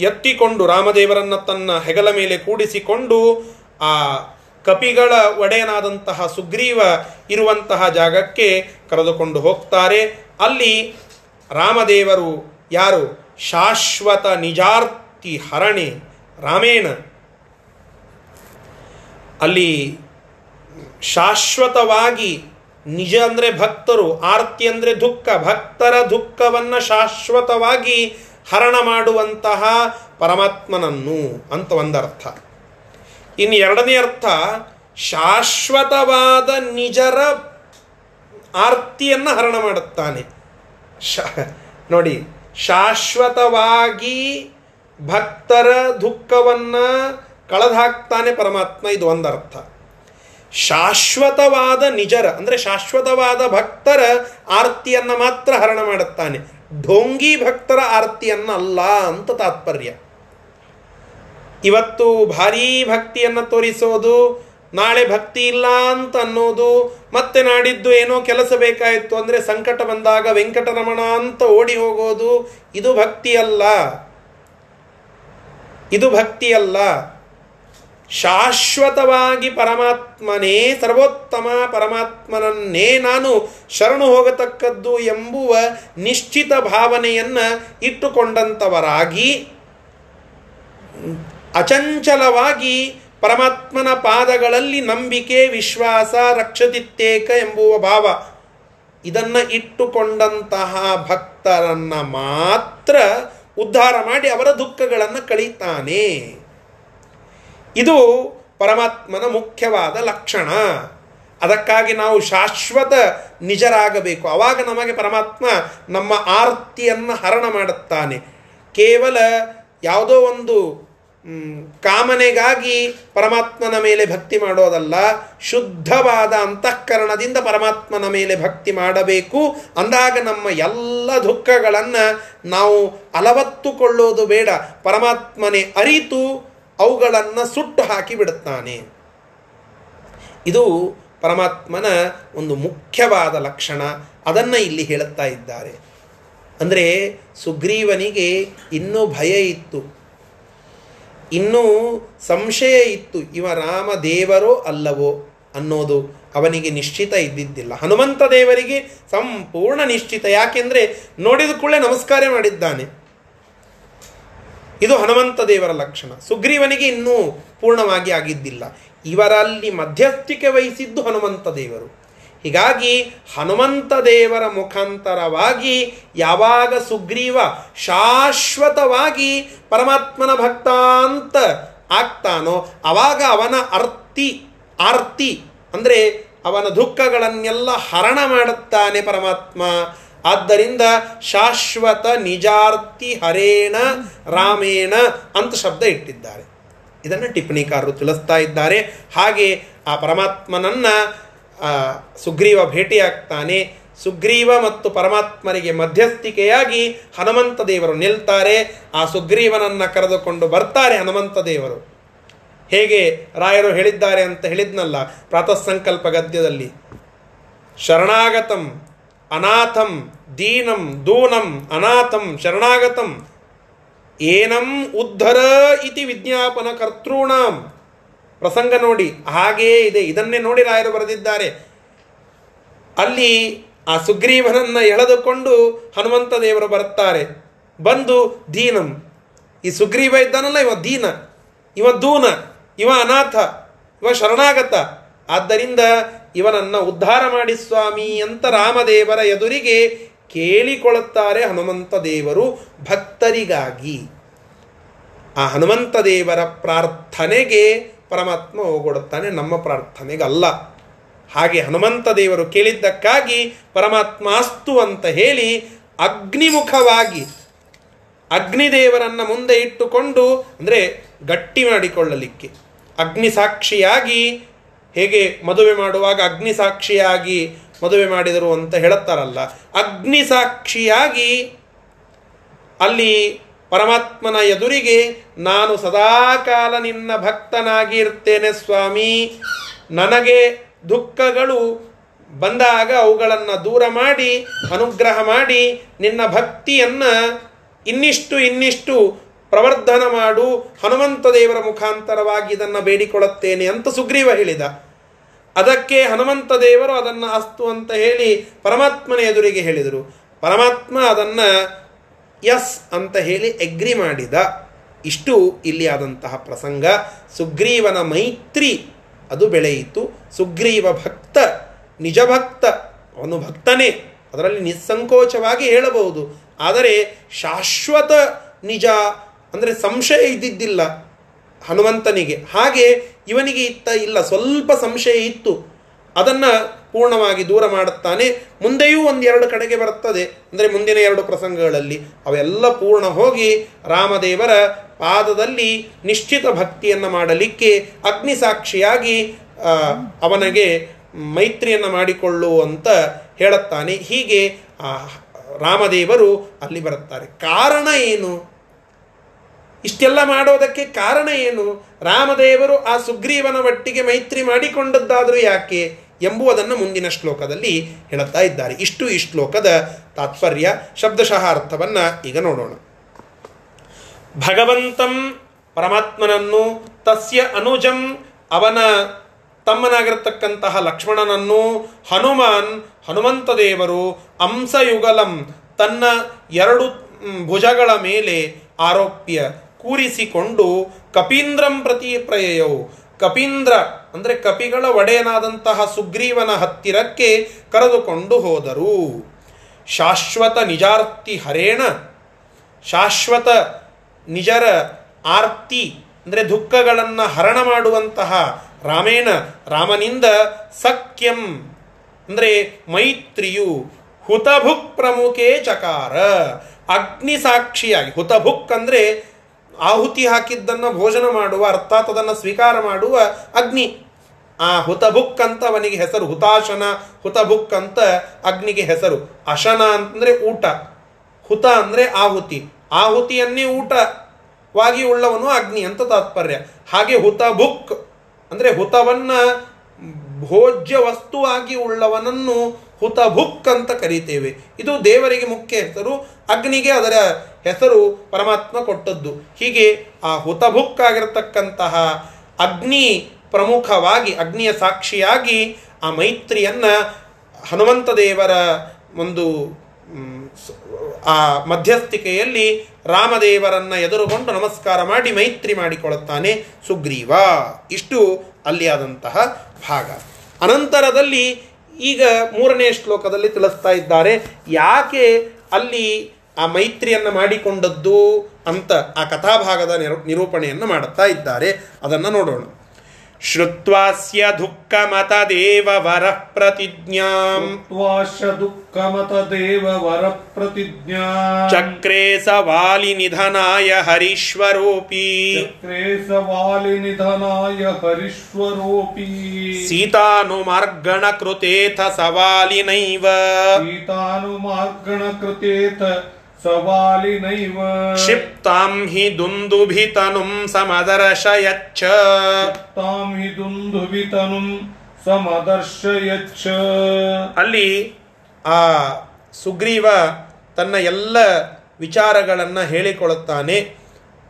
ಎತ್ತಿಕೊಂಡು ರಾಮದೇವರನ್ನ ತನ್ನ ಹೆಗಲ ಮೇಲೆ ಕೂಡಿಸಿಕೊಂಡು ಆ ಕಪಿಗಳ ಒಡೆಯನಾದಂತಹ ಸುಗ್ರೀವ ಇರುವಂತಹ ಜಾಗಕ್ಕೆ ಕರೆದುಕೊಂಡು ಹೋಗ್ತಾರೆ. ಅಲ್ಲಿ ರಾಮದೇವರು ಯಾರು? ಶಾಶ್ವತ ನಿಜಾರ್ತಿ ಹರಣೆ ರಾಮೇಣ. ಅಲ್ಲಿ ಶಾಶ್ವತವಾಗಿ ನಿಜ ಅಂದರೆ ಭಕ್ತರು, ಆರ್ತಿ ಅಂದರೆ ದುಃಖ, ಭಕ್ತರ ದುಃಖವನ್ನು ಶಾಶ್ವತವಾಗಿ ಹರಣ ಮಾಡುವಂತಹ ಪರಮಾತ್ಮನನ್ನು ಅಂತ ಒಂದರ್ಥ. ಇನ್ನು ಎರಡನೇ ಅರ್ಥ, ಶಾಶ್ವತವಾದ ನಿಜರ ಆರ್ತಿಯನ್ನು ಹರಣ ಮಾಡುತ್ತಾನೆ. ನೋಡಿ, ಶಾಶ್ವತವಾಗಿ ಭಕ್ತರ ದುಃಖವನ್ನು ಕಳೆದು ಹಾಕ್ತಾನೆ ಪರಮಾತ್ಮ, ಇದು ಒಂದರ್ಥ. ಶಾಶ್ವತವಾದ ನಿಜರ, ಅಂದರೆ ಶಾಶ್ವತವಾದ ಭಕ್ತರ ಆರ್ತಿಯನ್ನು ಮಾತ್ರ ಹರಣ ಮಾಡುತ್ತಾನೆ. ಢೋಂಗಿ ಭಕ್ತರ ಆರ್ತಿಯನ್ನು ಅಲ್ಲ ಅಂತ ತಾತ್ಪರ್ಯ. ಇವತ್ತು ಭಾರೀ ಭಕ್ತಿಯನ್ನು ತೋರಿಸೋದು, ನಾಳೆ ಭಕ್ತಿ ಇಲ್ಲ ಅಂತ ಅನ್ನೋದು, ಮತ್ತೆ ನಾಡಿದ್ದು ಏನೋ ಕೆಲಸ ಬೇಕಾಯಿತು ಅಂದರೆ ಸಂಕಟ ಬಂದಾಗ ವೆಂಕಟರಮಣ ಅಂತ ಓಡಿ ಹೋಗೋದು, ಇದು ಭಕ್ತಿ ಅಲ್ಲ ಇದು ಭಕ್ತಿ ಅಲ್ಲ ಶಾಶ್ವತವಾಗಿ ಪರಮಾತ್ಮನೇ, ಸರ್ವೋತ್ತಮ ಪರಮಾತ್ಮನನ್ನೇ ನಾನು ಶರಣು ಹೋಗತಕ್ಕದ್ದು ಎಂಬುವ ನಿಶ್ಚಿತ ಭಾವನೆಯನ್ನು ಇಟ್ಟುಕೊಂಡಂಥವರಾಗಿ ಅಚಂಚಲವಾಗಿ ಪರಮಾತ್ಮನ ಪಾದಗಳಲ್ಲಿ ನಂಬಿಕೆ, ವಿಶ್ವಾಸ ರಕ್ಷದಿತ್ತೇಕ ಎಂಬುವ ಭಾವ ಇದನ್ನು ಇಟ್ಟುಕೊಂಡಂತಹ ಭಕ್ತರನ್ನು ಮಾತ್ರ ಉದ್ಧಾರ ಮಾಡಿ ಅವರ ದುಃಖಗಳನ್ನು ಕಳೀತಾನೆ. ಇದು ಪರಮಾತ್ಮನ ಮುಖ್ಯವಾದ ಲಕ್ಷಣ. ಅದಕ್ಕಾಗಿ ನಾವು ಶಾಶ್ವತ ನಿಜರಾಗಬೇಕು. ಆವಾಗ ನಮಗೆ ಪರಮಾತ್ಮ ನಮ್ಮ ಆರ್ತಿಯನ್ನು ಹರಣ ಮಾಡುತ್ತಾನೆ. ಕೇವಲ ಯಾವುದೋ ಒಂದು ಕಾಮನೆಗಾಗಿ ಪರಮಾತ್ಮನ ಮೇಲೆ ಭಕ್ತಿ ಮಾಡೋದಲ್ಲ, ಶುದ್ಧವಾದ ಅಂತಃಕರಣದಿಂದ ಪರಮಾತ್ಮನ ಮೇಲೆ ಭಕ್ತಿ ಮಾಡಬೇಕು. ಅಂದಾಗ ನಮ್ಮ ಎಲ್ಲ ದುಃಖಗಳನ್ನು ನಾವು ಅಲವತ್ತುಕೊಳ್ಳೋದು ಬೇಡ. ಪರಮಾತ್ಮನೇ ಅರಿತು ಅವುಗಳನ್ನು ಸುಟ್ಟು ಹಾಕಿ ಬಿಡುತ್ತಾನೆ. ಇದು ಪರಮಾತ್ಮನ ಒಂದು ಮುಖ್ಯವಾದ ಲಕ್ಷಣ. ಅದನ್ನು ಇಲ್ಲಿ ಹೇಳುತ್ತಾ ಇದ್ದಾರೆ. ಅಂದರೆ ಸುಗ್ರೀವನಿಗೆ ಇನ್ನೂ ಭಯ ಇತ್ತು. ಇನ್ನೂ ಸಂಶಯ ಇತ್ತು. ಇವ ರಾಮ ದೇವರೋ ಅಲ್ಲವೋ ಅನ್ನೋದು ಅವನಿಗೆ ನಿಶ್ಚಿತ ಇದ್ದಿದ್ದಿಲ್ಲ. ಹನುಮಂತ ದೇವರಿಗೆ ಸಂಪೂರ್ಣ ನಿಶ್ಚಿತ. ಯಾಕೆಂದರೆ ನೋಡಿದ ಕೂಡಲೇ ನಮಸ್ಕಾರ ಮಾಡಿದ್ದಾನೆ. ಇದು ಹನುಮಂತ ದೇವರ ಲಕ್ಷಣ. ಸುಗ್ರೀವನಿಗೆ ಇನ್ನೂ ಪೂರ್ಣವಾಗಿ ಆಗಿದ್ದಿಲ್ಲ. ಇವರಲ್ಲಿ ಮಧ್ಯಸ್ಥಿಕೆ ವಹಿಸಿದ್ದು ಹನುಮಂತ ದೇವರು. ಹೀಗಾಗಿ ಹನುಮಂತ ದೇವರ ಮುಖಾಂತರವಾಗಿ ಯಾವಾಗ ಸುಗ್ರೀವ ಶಾಶ್ವತವಾಗಿ ಪರಮಾತ್ಮನ ಭಕ್ತಾಂತ ಆಗ್ತಾನೋ ಅವಾಗ ಅವನ ಅರ್ತಿ, ಆರ್ತಿ ಅಂದರೆ ಅವನ ದುಃಖಗಳನ್ನೆಲ್ಲ ಹರಣ ಮಾಡುತ್ತಾನೆ ಪರಮಾತ್ಮ. ಆದ್ದರಿಂದ ಶಾಶ್ವತ ನಿಜಾರ್ತಿ ಹರೇಣ ರಾಮೇಣ ಅಂತ ಶಬ್ದ ಇಟ್ಟಿದ್ದಾರೆ. ಇದನ್ನು ಟಿಪ್ಪಣಿಕಾರರು ತಿಳಿಸ್ತಾ ಇದ್ದಾರೆ. ಹಾಗೆ ಆ ಪರಮಾತ್ಮನನ್ನು ಸುಗ್ರೀವ ಭೇಟಿಯಾಗ್ತಾನೆ. ಸುಗ್ರೀವ ಮತ್ತು ಪರಮಾತ್ಮನಿಗೆ ಮಧ್ಯಸ್ಥಿಕೆಯಾಗಿ ಹನುಮಂತ ದೇವರು ನಿಲ್ತಾರೆ. ಆ ಸುಗ್ರೀವನನ್ನು ಕರೆದುಕೊಂಡು ಬರ್ತಾರೆ ಹನುಮಂತ ದೇವರು. ಹೇಗೆ ರಾಯರು ಹೇಳಿದ್ದಾರೆ ಅಂತ ಹೇಳಿದ್ನಲ್ಲ ಪ್ರಾತಃ ಸಂಕಲ್ಪ ಗದ್ಯದಲ್ಲಿ. ಶರಣಾಗತಂ ಅನಾಥಂ, ದೀನಂ, ದೂನಂ, ಅನಾಥಂ, ಶರಣಾಗತಂ. ಏನಂ ಉದ್ಧರ ಇತಿ ವಿಜ್ಞಾಪನ ಕರ್ತೃಣಾಂ. ಪ್ರಸಂಗ ನೋಡಿ, ಹಾಗೇ ಇದೆ. ಇದನ್ನೇ ನೋಡಿ ರಾಯರು ಬರೆದಿದ್ದಾರೆ. ಅಲ್ಲಿ ಆ ಸುಗ್ರೀವನನ್ನ ಎಳೆದುಕೊಂಡು ಹನುಮಂತ ದೇವರು ಬರುತ್ತಾರೆ. ಬಂದು ದೀನಂ. ಈ ಸುಗ್ರೀವ ಇದ್ದಾನಲ್ಲ, ಇವ ದೀನ. ಇವ ದೂನ. ಇವ ಅನಾಥ. ಇವ ಶರಣಾಗತ. ಆದ್ದರಿಂದ ಇವನನ್ನ ಉದ್ಧಾರ ಮಾಡಿ ಸ್ವಾಮಿ ಅಂತ ರಾಮದೇವರ ಎದುರಿಗೆ ಕೇಳಿಕೊಳ್ಳುತ್ತಾರೆ ಹನುಮಂತ ದೇವರು ಭಕ್ತರಿಗಾಗಿ. ಆ ಹನುಮಂತ ದೇವರ ಪ್ರಾರ್ಥನೆಗೆ ಪರಮಾತ್ಮ ಹೋಗೊಡುತ್ತಾನೆ ನಮ್ಮ ಪ್ರಾರ್ಥನೆಗಲ್ಲ. ಹಾಗೆ ಹನುಮಂತ ದೇವರು ಕೇಳಿದ್ದಕ್ಕಾಗಿ ಪರಮಾತ್ಮ ಅಸ್ತು ಅಂತ ಹೇಳಿ ಅಗ್ನಿಮುಖವಾಗಿ ಅಗ್ನಿದೇವರನ್ನು ಮುಂದೆ ಇಟ್ಟುಕೊಂಡು, ಅಂದರೆ ಗಟ್ಟಿ ಮಾಡಿಕೊಳ್ಳಲಿಕ್ಕೆ ಅಗ್ನಿ ಸಾಕ್ಷಿಯಾಗಿ ಹೇಗೆ ಮದುವೆ ಮಾಡುವಾಗ ಅಗ್ನಿ ಸಾಕ್ಷಿಯಾಗಿ ಮದುವೆ ಮಾಡಿದರು ಅಂತ ಹೇಳುತ್ತಾರಲ್ಲ. ಅಗ್ನಿ ಸಾಕ್ಷಿಯಾಗಿ ಅಲ್ಲಿ ಪರಮಾತ್ಮನ ಎದುರಿಗೆ ನಾನು ಸದಾಕಾಲ ನಿನ್ನ ಭಕ್ತನಾಗಿ ಇರ್ತೇನೆ ಸ್ವಾಮಿ. ನನಗೆ ದುಃಖಗಳು ಬಂದಾಗ ಅವುಗಳನ್ನು ದೂರ ಮಾಡಿ, ಅನುಗ್ರಹ ಮಾಡಿ ನಿನ್ನ ಭಕ್ತಿಯನ್ನು ಇನ್ನಿಷ್ಟು ಇನ್ನಿಷ್ಟು ಪ್ರವರ್ಧನ ಮಾಡು, ಹನುಮಂತ ದೇವರ ಮುಖಾಂತರವಾಗಿ ಇದನ್ನು ಬೇಡಿಕೊಳ್ಳುತ್ತೇನೆ ಅಂತ ಸುಗ್ರೀವ ಹೇಳಿದ. ಅದಕ್ಕೆ ಹನುಮಂತ ದೇವರು ಅದನ್ನು ಅಸ್ತು ಅಂತ ಹೇಳಿ ಪರಮಾತ್ಮನ ಎದುರಿಗೆ ಹೇಳಿದರು. ಪರಮಾತ್ಮ ಅದನ್ನು ಎಸ್ ಅಂತ ಹೇಳಿ ಎಗ್ರಿ ಮಾಡಿದ. ಇಷ್ಟು ಇಲ್ಲಿ ಆದಂತಹ ಪ್ರಸಂಗ. ಸುಗ್ರೀವನ ಮೈತ್ರಿ ಅದು ಬೆಳೆಯಿತು. ಸುಗ್ರೀವ ಭಕ್ತ, ನಿಜ ಭಕ್ತ, ಅವನು ಭಕ್ತನೇ. ಅದರಲ್ಲಿ ನಿಸ್ಸಂಕೋಚವಾಗಿ ಹೇಳಬಹುದು. ಆದರೆ ಶಾಶ್ವತ ನಿಜ ಅಂದರೆ ಸಂಶಯ ಇದ್ದಿದ್ದಿಲ್ಲ ಹನುಮಂತನಿಗೆ. ಹಾಗೆ ಇವನಿಗೆ ಇತ್ತ ಇಲ್ಲ, ಸ್ವಲ್ಪ ಸಂಶಯ ಇತ್ತು. ಅದನ್ನು ಪೂರ್ಣವಾಗಿ ದೂರ ಮಾಡುತ್ತಾನೆ. ಮುಂದೆಯೂ ಒಂದೆರಡು ಕಡೆಗೆ ಬರುತ್ತದೆ. ಅಂದರೆ ಮುಂದಿನ ಎರಡು ಪ್ರಸಂಗಗಳಲ್ಲಿ ಅವೆಲ್ಲ ಪೂರ್ಣ ಹೋಗಿ ರಾಮದೇವರ ಪಾದದಲ್ಲಿ ನಿಶ್ಚಿತ ಭಕ್ತಿಯನ್ನು ಮಾಡಲಿಕ್ಕೆ ಅಗ್ನಿ ಸಾಕ್ಷಿಯಾಗಿ ಅವನಿಗೆ ಮೈತ್ರಿಯನ್ನು ಮಾಡಿಕೊಳ್ಳುವಂತ ಹೇಳುತ್ತಾನೆ. ಹೀಗೆ ರಾಮದೇವರು ಅಲ್ಲಿ ಬರುತ್ತಾರೆ. ಕಾರಣ ಏನು? ಇಷ್ಟೆಲ್ಲ ಮಾಡೋದಕ್ಕೆ ಕಾರಣ ಏನು? ರಾಮದೇವರು ಆ ಸುಗ್ರೀವನ ಒಟ್ಟಿಗೆ ಮೈತ್ರಿ ಮಾಡಿಕೊಂಡದ್ದಾದರೂ ಯಾಕೆ ಎಂಬುವುದನ್ನು ಮುಂದಿನ ಶ್ಲೋಕದಲ್ಲಿ ಹೇಳುತ್ತಾ ಇದ್ದಾರೆ. ಇಷ್ಟು ಈ ಶ್ಲೋಕದ ತಾತ್ಪರ್ಯ, ಶಬ್ದಶಃ ಅರ್ಥವನ್ನು ಈಗ ನೋಡೋಣ. ಭಗವಂತಂ ಪರಮಾತ್ಮನನ್ನು, ತಸ್ಯ ಅನುಜಂ ಅವನ ತಮ್ಮನಾಗಿರತಕ್ಕಂತಹ ಲಕ್ಷ್ಮಣನನ್ನು ಹನುಮಾನ್ ಹನುಮಂತ ದೇವರು ಅಂಸಯುಗಲಂ ತನ್ನ ಎರಡು ಭುಜಗಳ ಮೇಲೆ ಆರೋಪ್ಯ ಕೂರಿಸಿಕೊಂಡು ಕಪೀಂದ್ರಂ ಪ್ರತಿ ಪ್ರಯಯವು. ಕಪೀಂದ್ರ, ಅಂದರೆ ಕಪಿಗಳ ಒಡೆಯನಾದಂತಹ ಸುಗ್ರೀವನ ಹತ್ತಿರಕ್ಕೆ ಕರೆದುಕೊಂಡು ಹೋದರು. ಶಾಶ್ವತ ನಿಜಾರ್ತಿ ಹರೇಣ, ಶಾಶ್ವತ ನಿಜರ ಆರ್ತಿ, ಅಂದರೆ ದುಃಖಗಳನ್ನು ಹರಣ ಮಾಡುವಂತಹ ರಾಮೇಣ, ರಾಮನಿಂದ ಸಖ್ಯಂ, ಅಂದರೆ ಮೈತ್ರಿಯು, ಹುತಭುಕ್ ಪ್ರಮುಖೇ ಚಕಾರ ಅಗ್ನಿ ಸಾಕ್ಷಿಯಾಗಿ ಹುತಭುಕ್ ಅಂದರೆ ಆಹುತಿ ಹಾಕಿದ್ದನ್ನು ಭೋಜನ ಮಾಡುವ, ಅರ್ಥಾತ್ ಅದನ್ನು ಸ್ವೀಕಾರ ಮಾಡುವ ಅಗ್ನಿ. ಆ ಹುತಭುಕ್ ಅಂತ ಅವನಿಗೆ ಹೆಸರು ಹುತಾಶನ ಹುತಭುಕ್ ಅಂತ ಅಗ್ನಿಗೆ ಹೆಸರು ಅಶನ ಅಂತಂದ್ರೆ ಊಟ. ಹುತ ಅಂದರೆ ಆಹುತಿ. ಆಹುತಿಯನ್ನೇ ಊಟವಾಗಿ ಉಳ್ಳವನು ಅಗ್ನಿ ಅಂತ ತಾತ್ಪರ್ಯ. ಹಾಗೆ ಹುತಭುಕ್ ಅಂದರೆ ಹುತವನ್ನ ಭೋಜ್ಯ ವಸ್ತುವಾಗಿ ಉಳ್ಳವನನ್ನು ಹುತಭುಕ್ ಅಂತ ಕರೀತೇವೆ. ಇದು ದೇವರಿಗೆ ಮುಖ್ಯ ಹೆಸರು, ಅಗ್ನಿಗೆ ಅದರ ಹೆಸರು ಪರಮಾತ್ಮ ಕೊಟ್ಟದ್ದು. ಹೀಗೆ ಆ ಹುತಭುಕ್ ಆಗಿರತಕ್ಕಂತಹ ಅಗ್ನಿ ಪ್ರಮುಖವಾಗಿ, ಅಗ್ನಿಯ ಸಾಕ್ಷಿಯಾಗಿ ಆ ಮೈತ್ರಿಯನ್ನ ಹನುಮಂತ ದೇವರ ಒಂದು ಆ ಮಧ್ಯಸ್ಥಿಕೆಯಲ್ಲಿ ರಾಮದೇವರನ್ನು ಎದುರುಗೊಂಡು ನಮಸ್ಕಾರ ಮಾಡಿ ಮೈತ್ರಿ ಮಾಡಿಕೊಳ್ಳುತ್ತಾನೆ ಸುಗ್ರೀವ. ಇಷ್ಟು ಅಲ್ಲಿ ಆದಂತಹ ಭಾಗ. ಅನಂತರದಲ್ಲಿ ಈಗ ಮೂರನೇ ಶ್ಲೋಕದಲ್ಲಿ ತಿಳಿಸ್ತಾ ಇದ್ದಾರೆ, ಯಾಕೆ ಅಲ್ಲಿ ಆ ಮೈತ್ರಿಯನ್ನು ಮಾಡಿಕೊಂಡದ್ದು ಅಂತ ಆ ಕಥಾಭಾಗದ ನಿರೂಪಣೆಯನ್ನು ಮಾಡುತ್ತಾ ಇದ್ದಾರೆ. ಅದನ್ನು ನೋಡೋಣ. ಶ್ರುತ್ವಾಸ್ಯ ದುಃಖಮತದೇವ ವರ ಪ್ರತಿಜ್ಞಾಂ ದುಃಖಮತದೇವ ವರ ಪ್ರತಿಜ್ಞಾ ಚಕ್ರೇ ಸವಾಲಿ ನಿಧನಾಯ ಹರೀಶ್ವರೋಪಿ ಚಕ್ರೇ ಸವಾಲಿ ನಿಧನಾಯ ಹರೀಶ್ವರೋಪಿ ಸೀತಾನುಮಾರ್ಗಣ ಕೃತೇಥ ಸವಾಲಿನೈವ ಸೀತಾನುಮಾರ್ಗಣ ಕೃತೇಥ ಸವಾಲಿನೈವ. क्षिप्तां ಹಿ दुन्दुभितनुं समदर्शयच्छ ತಾಂ ಹಿ दुन्दुभितनुं ಸಮದರ್ಶಯಚ್ಚ ಅಲ್ಲಿ ಆ ಸುಗ್ರೀವ ತನ್ನ ಎಲ್ಲ ವಿಚಾರಗಳನ್ನು ಹೇಳಿಕೊಳ್ಳುತ್ತಾನೆ.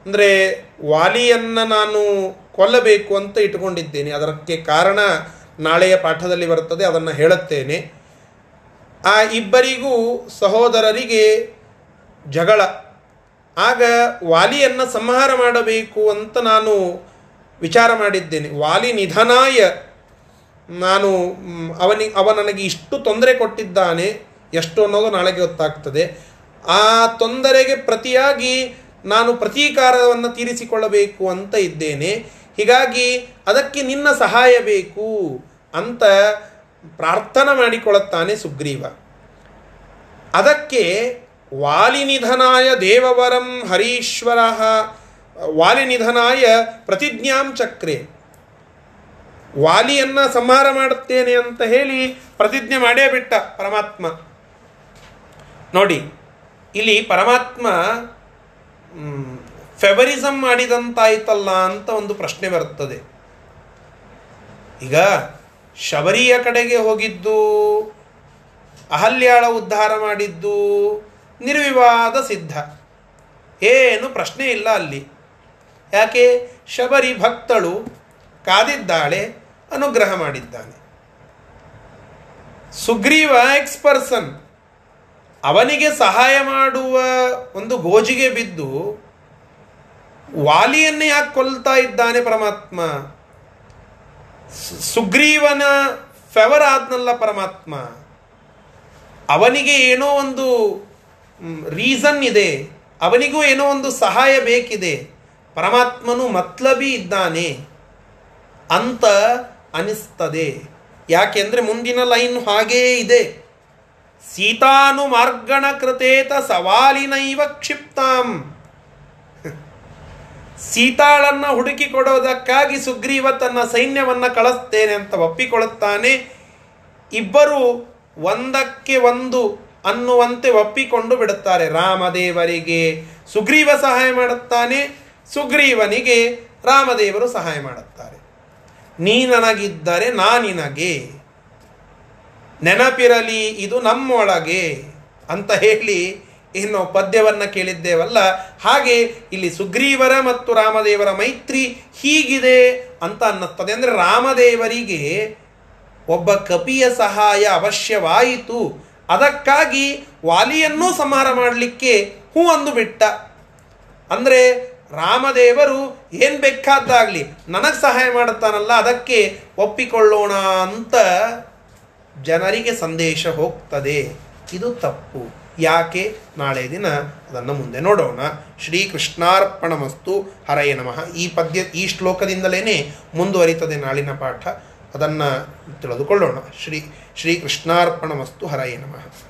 ಅಂದರೆ ವಾಲಿಯನ್ನು ನಾನು ಕೊಲ್ಲಬೇಕು ಅಂತ ಇಟ್ಟುಕೊಂಡಿದ್ದೇನೆ. ಅದಕ್ಕೆ ಕಾರಣ ನಾಳೆಯ ಪಾಠದಲ್ಲಿ ಬರುತ್ತದೆ ಅದನ್ನು ಹೇಳುತ್ತೇನೆ. ಆ ಇಬ್ಬರಿಗೂ ಸಹೋದರರಿಗೆ ಜಗಳ. ಆಗ ವಾಲಿಯನ್ನು ಸಂಹಾರ ಮಾಡಬೇಕು ಅಂತ ನಾನು ವಿಚಾರ ಮಾಡಿದ್ದೇನೆ. ವಾಲಿ ನಿಧನಾಯ. ನಾನು ಅವನಿ, ಅವ ನನಗೆ ಇಷ್ಟು ತೊಂದರೆ ಕೊಟ್ಟಿದ್ದಾನೆ, ಎಷ್ಟು ಅನ್ನೋದು ನಾಳೆಗೆ ಗೊತ್ತಾಗ್ತದೆ. ಆ ತೊಂದರೆಗೆ ಪ್ರತಿಯಾಗಿ ನಾನು ಪ್ರತೀಕಾರವನ್ನು ತೀರಿಸಿಕೊಳ್ಳಬೇಕು ಅಂತ ಇದ್ದೇನೆ. ಹೀಗಾಗಿ ಅದಕ್ಕೆ ನಿನ್ನ ಸಹಾಯ ಬೇಕು ಅಂತ ಪ್ರಾರ್ಥನೆ ಮಾಡಿಕೊಳ್ಳುತ್ತಾನೆ ಸುಗ್ರೀವ. ಅದಕ್ಕೆ ವಾಲಿನಿಧನಾಯ ದೇವವರಂ ಹರೀಶ್ವರ. ವಾಲಿನಿಧನಾಯ ಪ್ರತಿಜ್ಞಾಂ ಚಕ್ರೆ. ವಾಲಿಯನ್ನ ಸಂಹಾರ ಮಾಡುತ್ತೇನೆ ಅಂತ ಹೇಳಿ ಪ್ರತಿಜ್ಞೆ ಮಾಡೇ ಬಿಟ್ಟ ಪರಮಾತ್ಮ. ನೋಡಿ, ಇಲ್ಲಿ ಪರಮಾತ್ಮ ಫೆವರಿಸಮ್ ಮಾಡಿದಂತಾಯ್ತಲ್ಲ ಅಂತ ಒಂದು ಪ್ರಶ್ನೆ ಬರುತ್ತದೆ. ಈಗ ಶಬರಿಯ ಕಡೆಗೆ ಹೋಗಿದ್ದು, ಅಹಲ್ಯಾಳ ಉದ್ಧಾರ ಮಾಡಿದ್ದು ನಿರ್ವಿವಾದ ಸಿದ್ಧ. ಏನು ಪ್ರಶ್ನೆ ಇಲ್ಲ ಅಲ್ಲಿ. ಯಾಕೆ? ಶಬರಿ ಭಕ್ತಳು ಕಾದಿದ್ದಾಳೆ, ಅನುಗ್ರಹ ಮಾಡಿದ್ದಾನೆ. ಸುಗ್ರೀವ ಎಕ್ಸ್ ಪರ್ಸನ್, ಅವನಿಗೆ ಸಹಾಯ ಮಾಡುವ ಒಂದು ಗೋಜಿಗೆ ಬಿದ್ದು, ವಾಲಿಯನ್ನು ಯಾಕೆ ಕೊಲ್ತಾ ಇದ್ದಾನೆ ಪರಮಾತ್ಮ? ಸುಗ್ರೀವನ ಫೆವರ್ ಆದ್ನಲ್ಲ ಪರಮಾತ್ಮ. ಅವನಿಗೆ ಏನೋ ಒಂದು ರೀಸನ್ ಇದೆ. ಅವನಿಗೂ ಏನೋ ಒಂದು ಸಹಾಯ ಬೇಕಿದೆ. ಪರಮಾತ್ಮನು ಮತ್ಲಬಿ ಇದ್ದಾನೆ. ಅಂತ ಅನಿಸ್ತದೆ. ಯಾಕೆಂದರೆ ಮುಂದಿನ ಲೈನ್ ಹಾಗೇ ಇದೆ. ಸೀತಾನು ಮಾರ್ಗಣ ಕೃತೇತ ಸವಾಲಿನೈವ ಕ್ಷಿಪ್ತಾಂ. ಸೀತಾಳನ್ನು ಹುಡುಕಿಕೊಡೋದಕ್ಕಾಗಿ ಸುಗ್ರೀವ ತನ್ನ ಸೈನ್ಯವನ್ನು ಕಳಿಸ್ತೇನೆ ಅಂತ ಒಪ್ಪಿಕೊಳ್ಳುತ್ತಾನೆ. ಇಬ್ಬರು ಒಂದಕ್ಕೆ ಒಂದು ಅನ್ನುವಂತೆ ಒಪ್ಪಿಕೊಂಡು ಬಿಡುತ್ತಾರೆ. ರಾಮದೇವರಿಗೆ ಸುಗ್ರೀವ ಸಹಾಯ ಮಾಡುತ್ತಾನೆ. ಸುಗ್ರೀವನಿಗೆ ರಾಮದೇವರು ಸಹಾಯ ಮಾಡುತ್ತಾರೆ. ನೀ ನನಗಿದ್ದರೆ ನಾ ನಿನಗೆ. ನೆನಪಿರಲಿ, ಇದು ನಮ್ಮೊಳಗೆ ಅಂತ ಹೇಳಿ ಇನ್ನು ಪದ್ಯವನ್ನು ಕೇಳಿದ್ದೇವಲ್ಲ. ಹಾಗೆ ಇಲ್ಲಿ ಸುಗ್ರೀವರ ಮತ್ತು ರಾಮದೇವರ ಮೈತ್ರಿ ಹೀಗಿದೆ ಅಂತ ಅನ್ನಿಸ್ತದೆ ಅಂದರೆ ರಾಮದೇವರಿಗೆ ಒಬ್ಬ ಕಪಿಯ ಸಹಾಯ ಅವಶ್ಯವಾಯಿತು. ಅದಕ್ಕಾಗಿ ವಾಲಿಯನ್ನೂ ಸಂಹಾರ ಮಾಡಲಿಕ್ಕೆ ಹೂ ಅಂದು ಬಿಟ್ಟ. ಅಂದರೆ ರಾಮದೇವರು ಏನು ಬೇಕಾದ್ದಾಗಲಿ ನನಗೆ ಸಹಾಯ ಮಾಡುತ್ತಾನಲ್ಲ, ಅದಕ್ಕೆ ಒಪ್ಪಿಕೊಳ್ಳೋಣ ಅಂತ ಜನರಿಗೆ ಸಂದೇಶ ಹೋಗ್ತದೆ. ಇದು ತಪ್ಪು. ಯಾಕೆ? ನಾಳೆ ದಿನ ಅದನ್ನು ಮುಂದೆ ನೋಡೋಣ. ಶ್ರೀ ಕೃಷ್ಣಾರ್ಪಣಮಸ್ತು ಹರಯ ನಮಃ. ಈ ಪದ್ಯ ಈ ಶ್ಲೋಕದಿಂದಲೇ ಮುಂದುವರಿತದೆ ನಾಳಿನ ಪಾಠ. ಅದನ್ನು ತಿಳಿದುಕೊಳ್ಳೋಣ. ಶ್ರೀ ಶ್ರೀ ಕೃಷ್ಣಾರ್ಪಣಮಸ್ತು ಹರಯೇ ನಮಃ.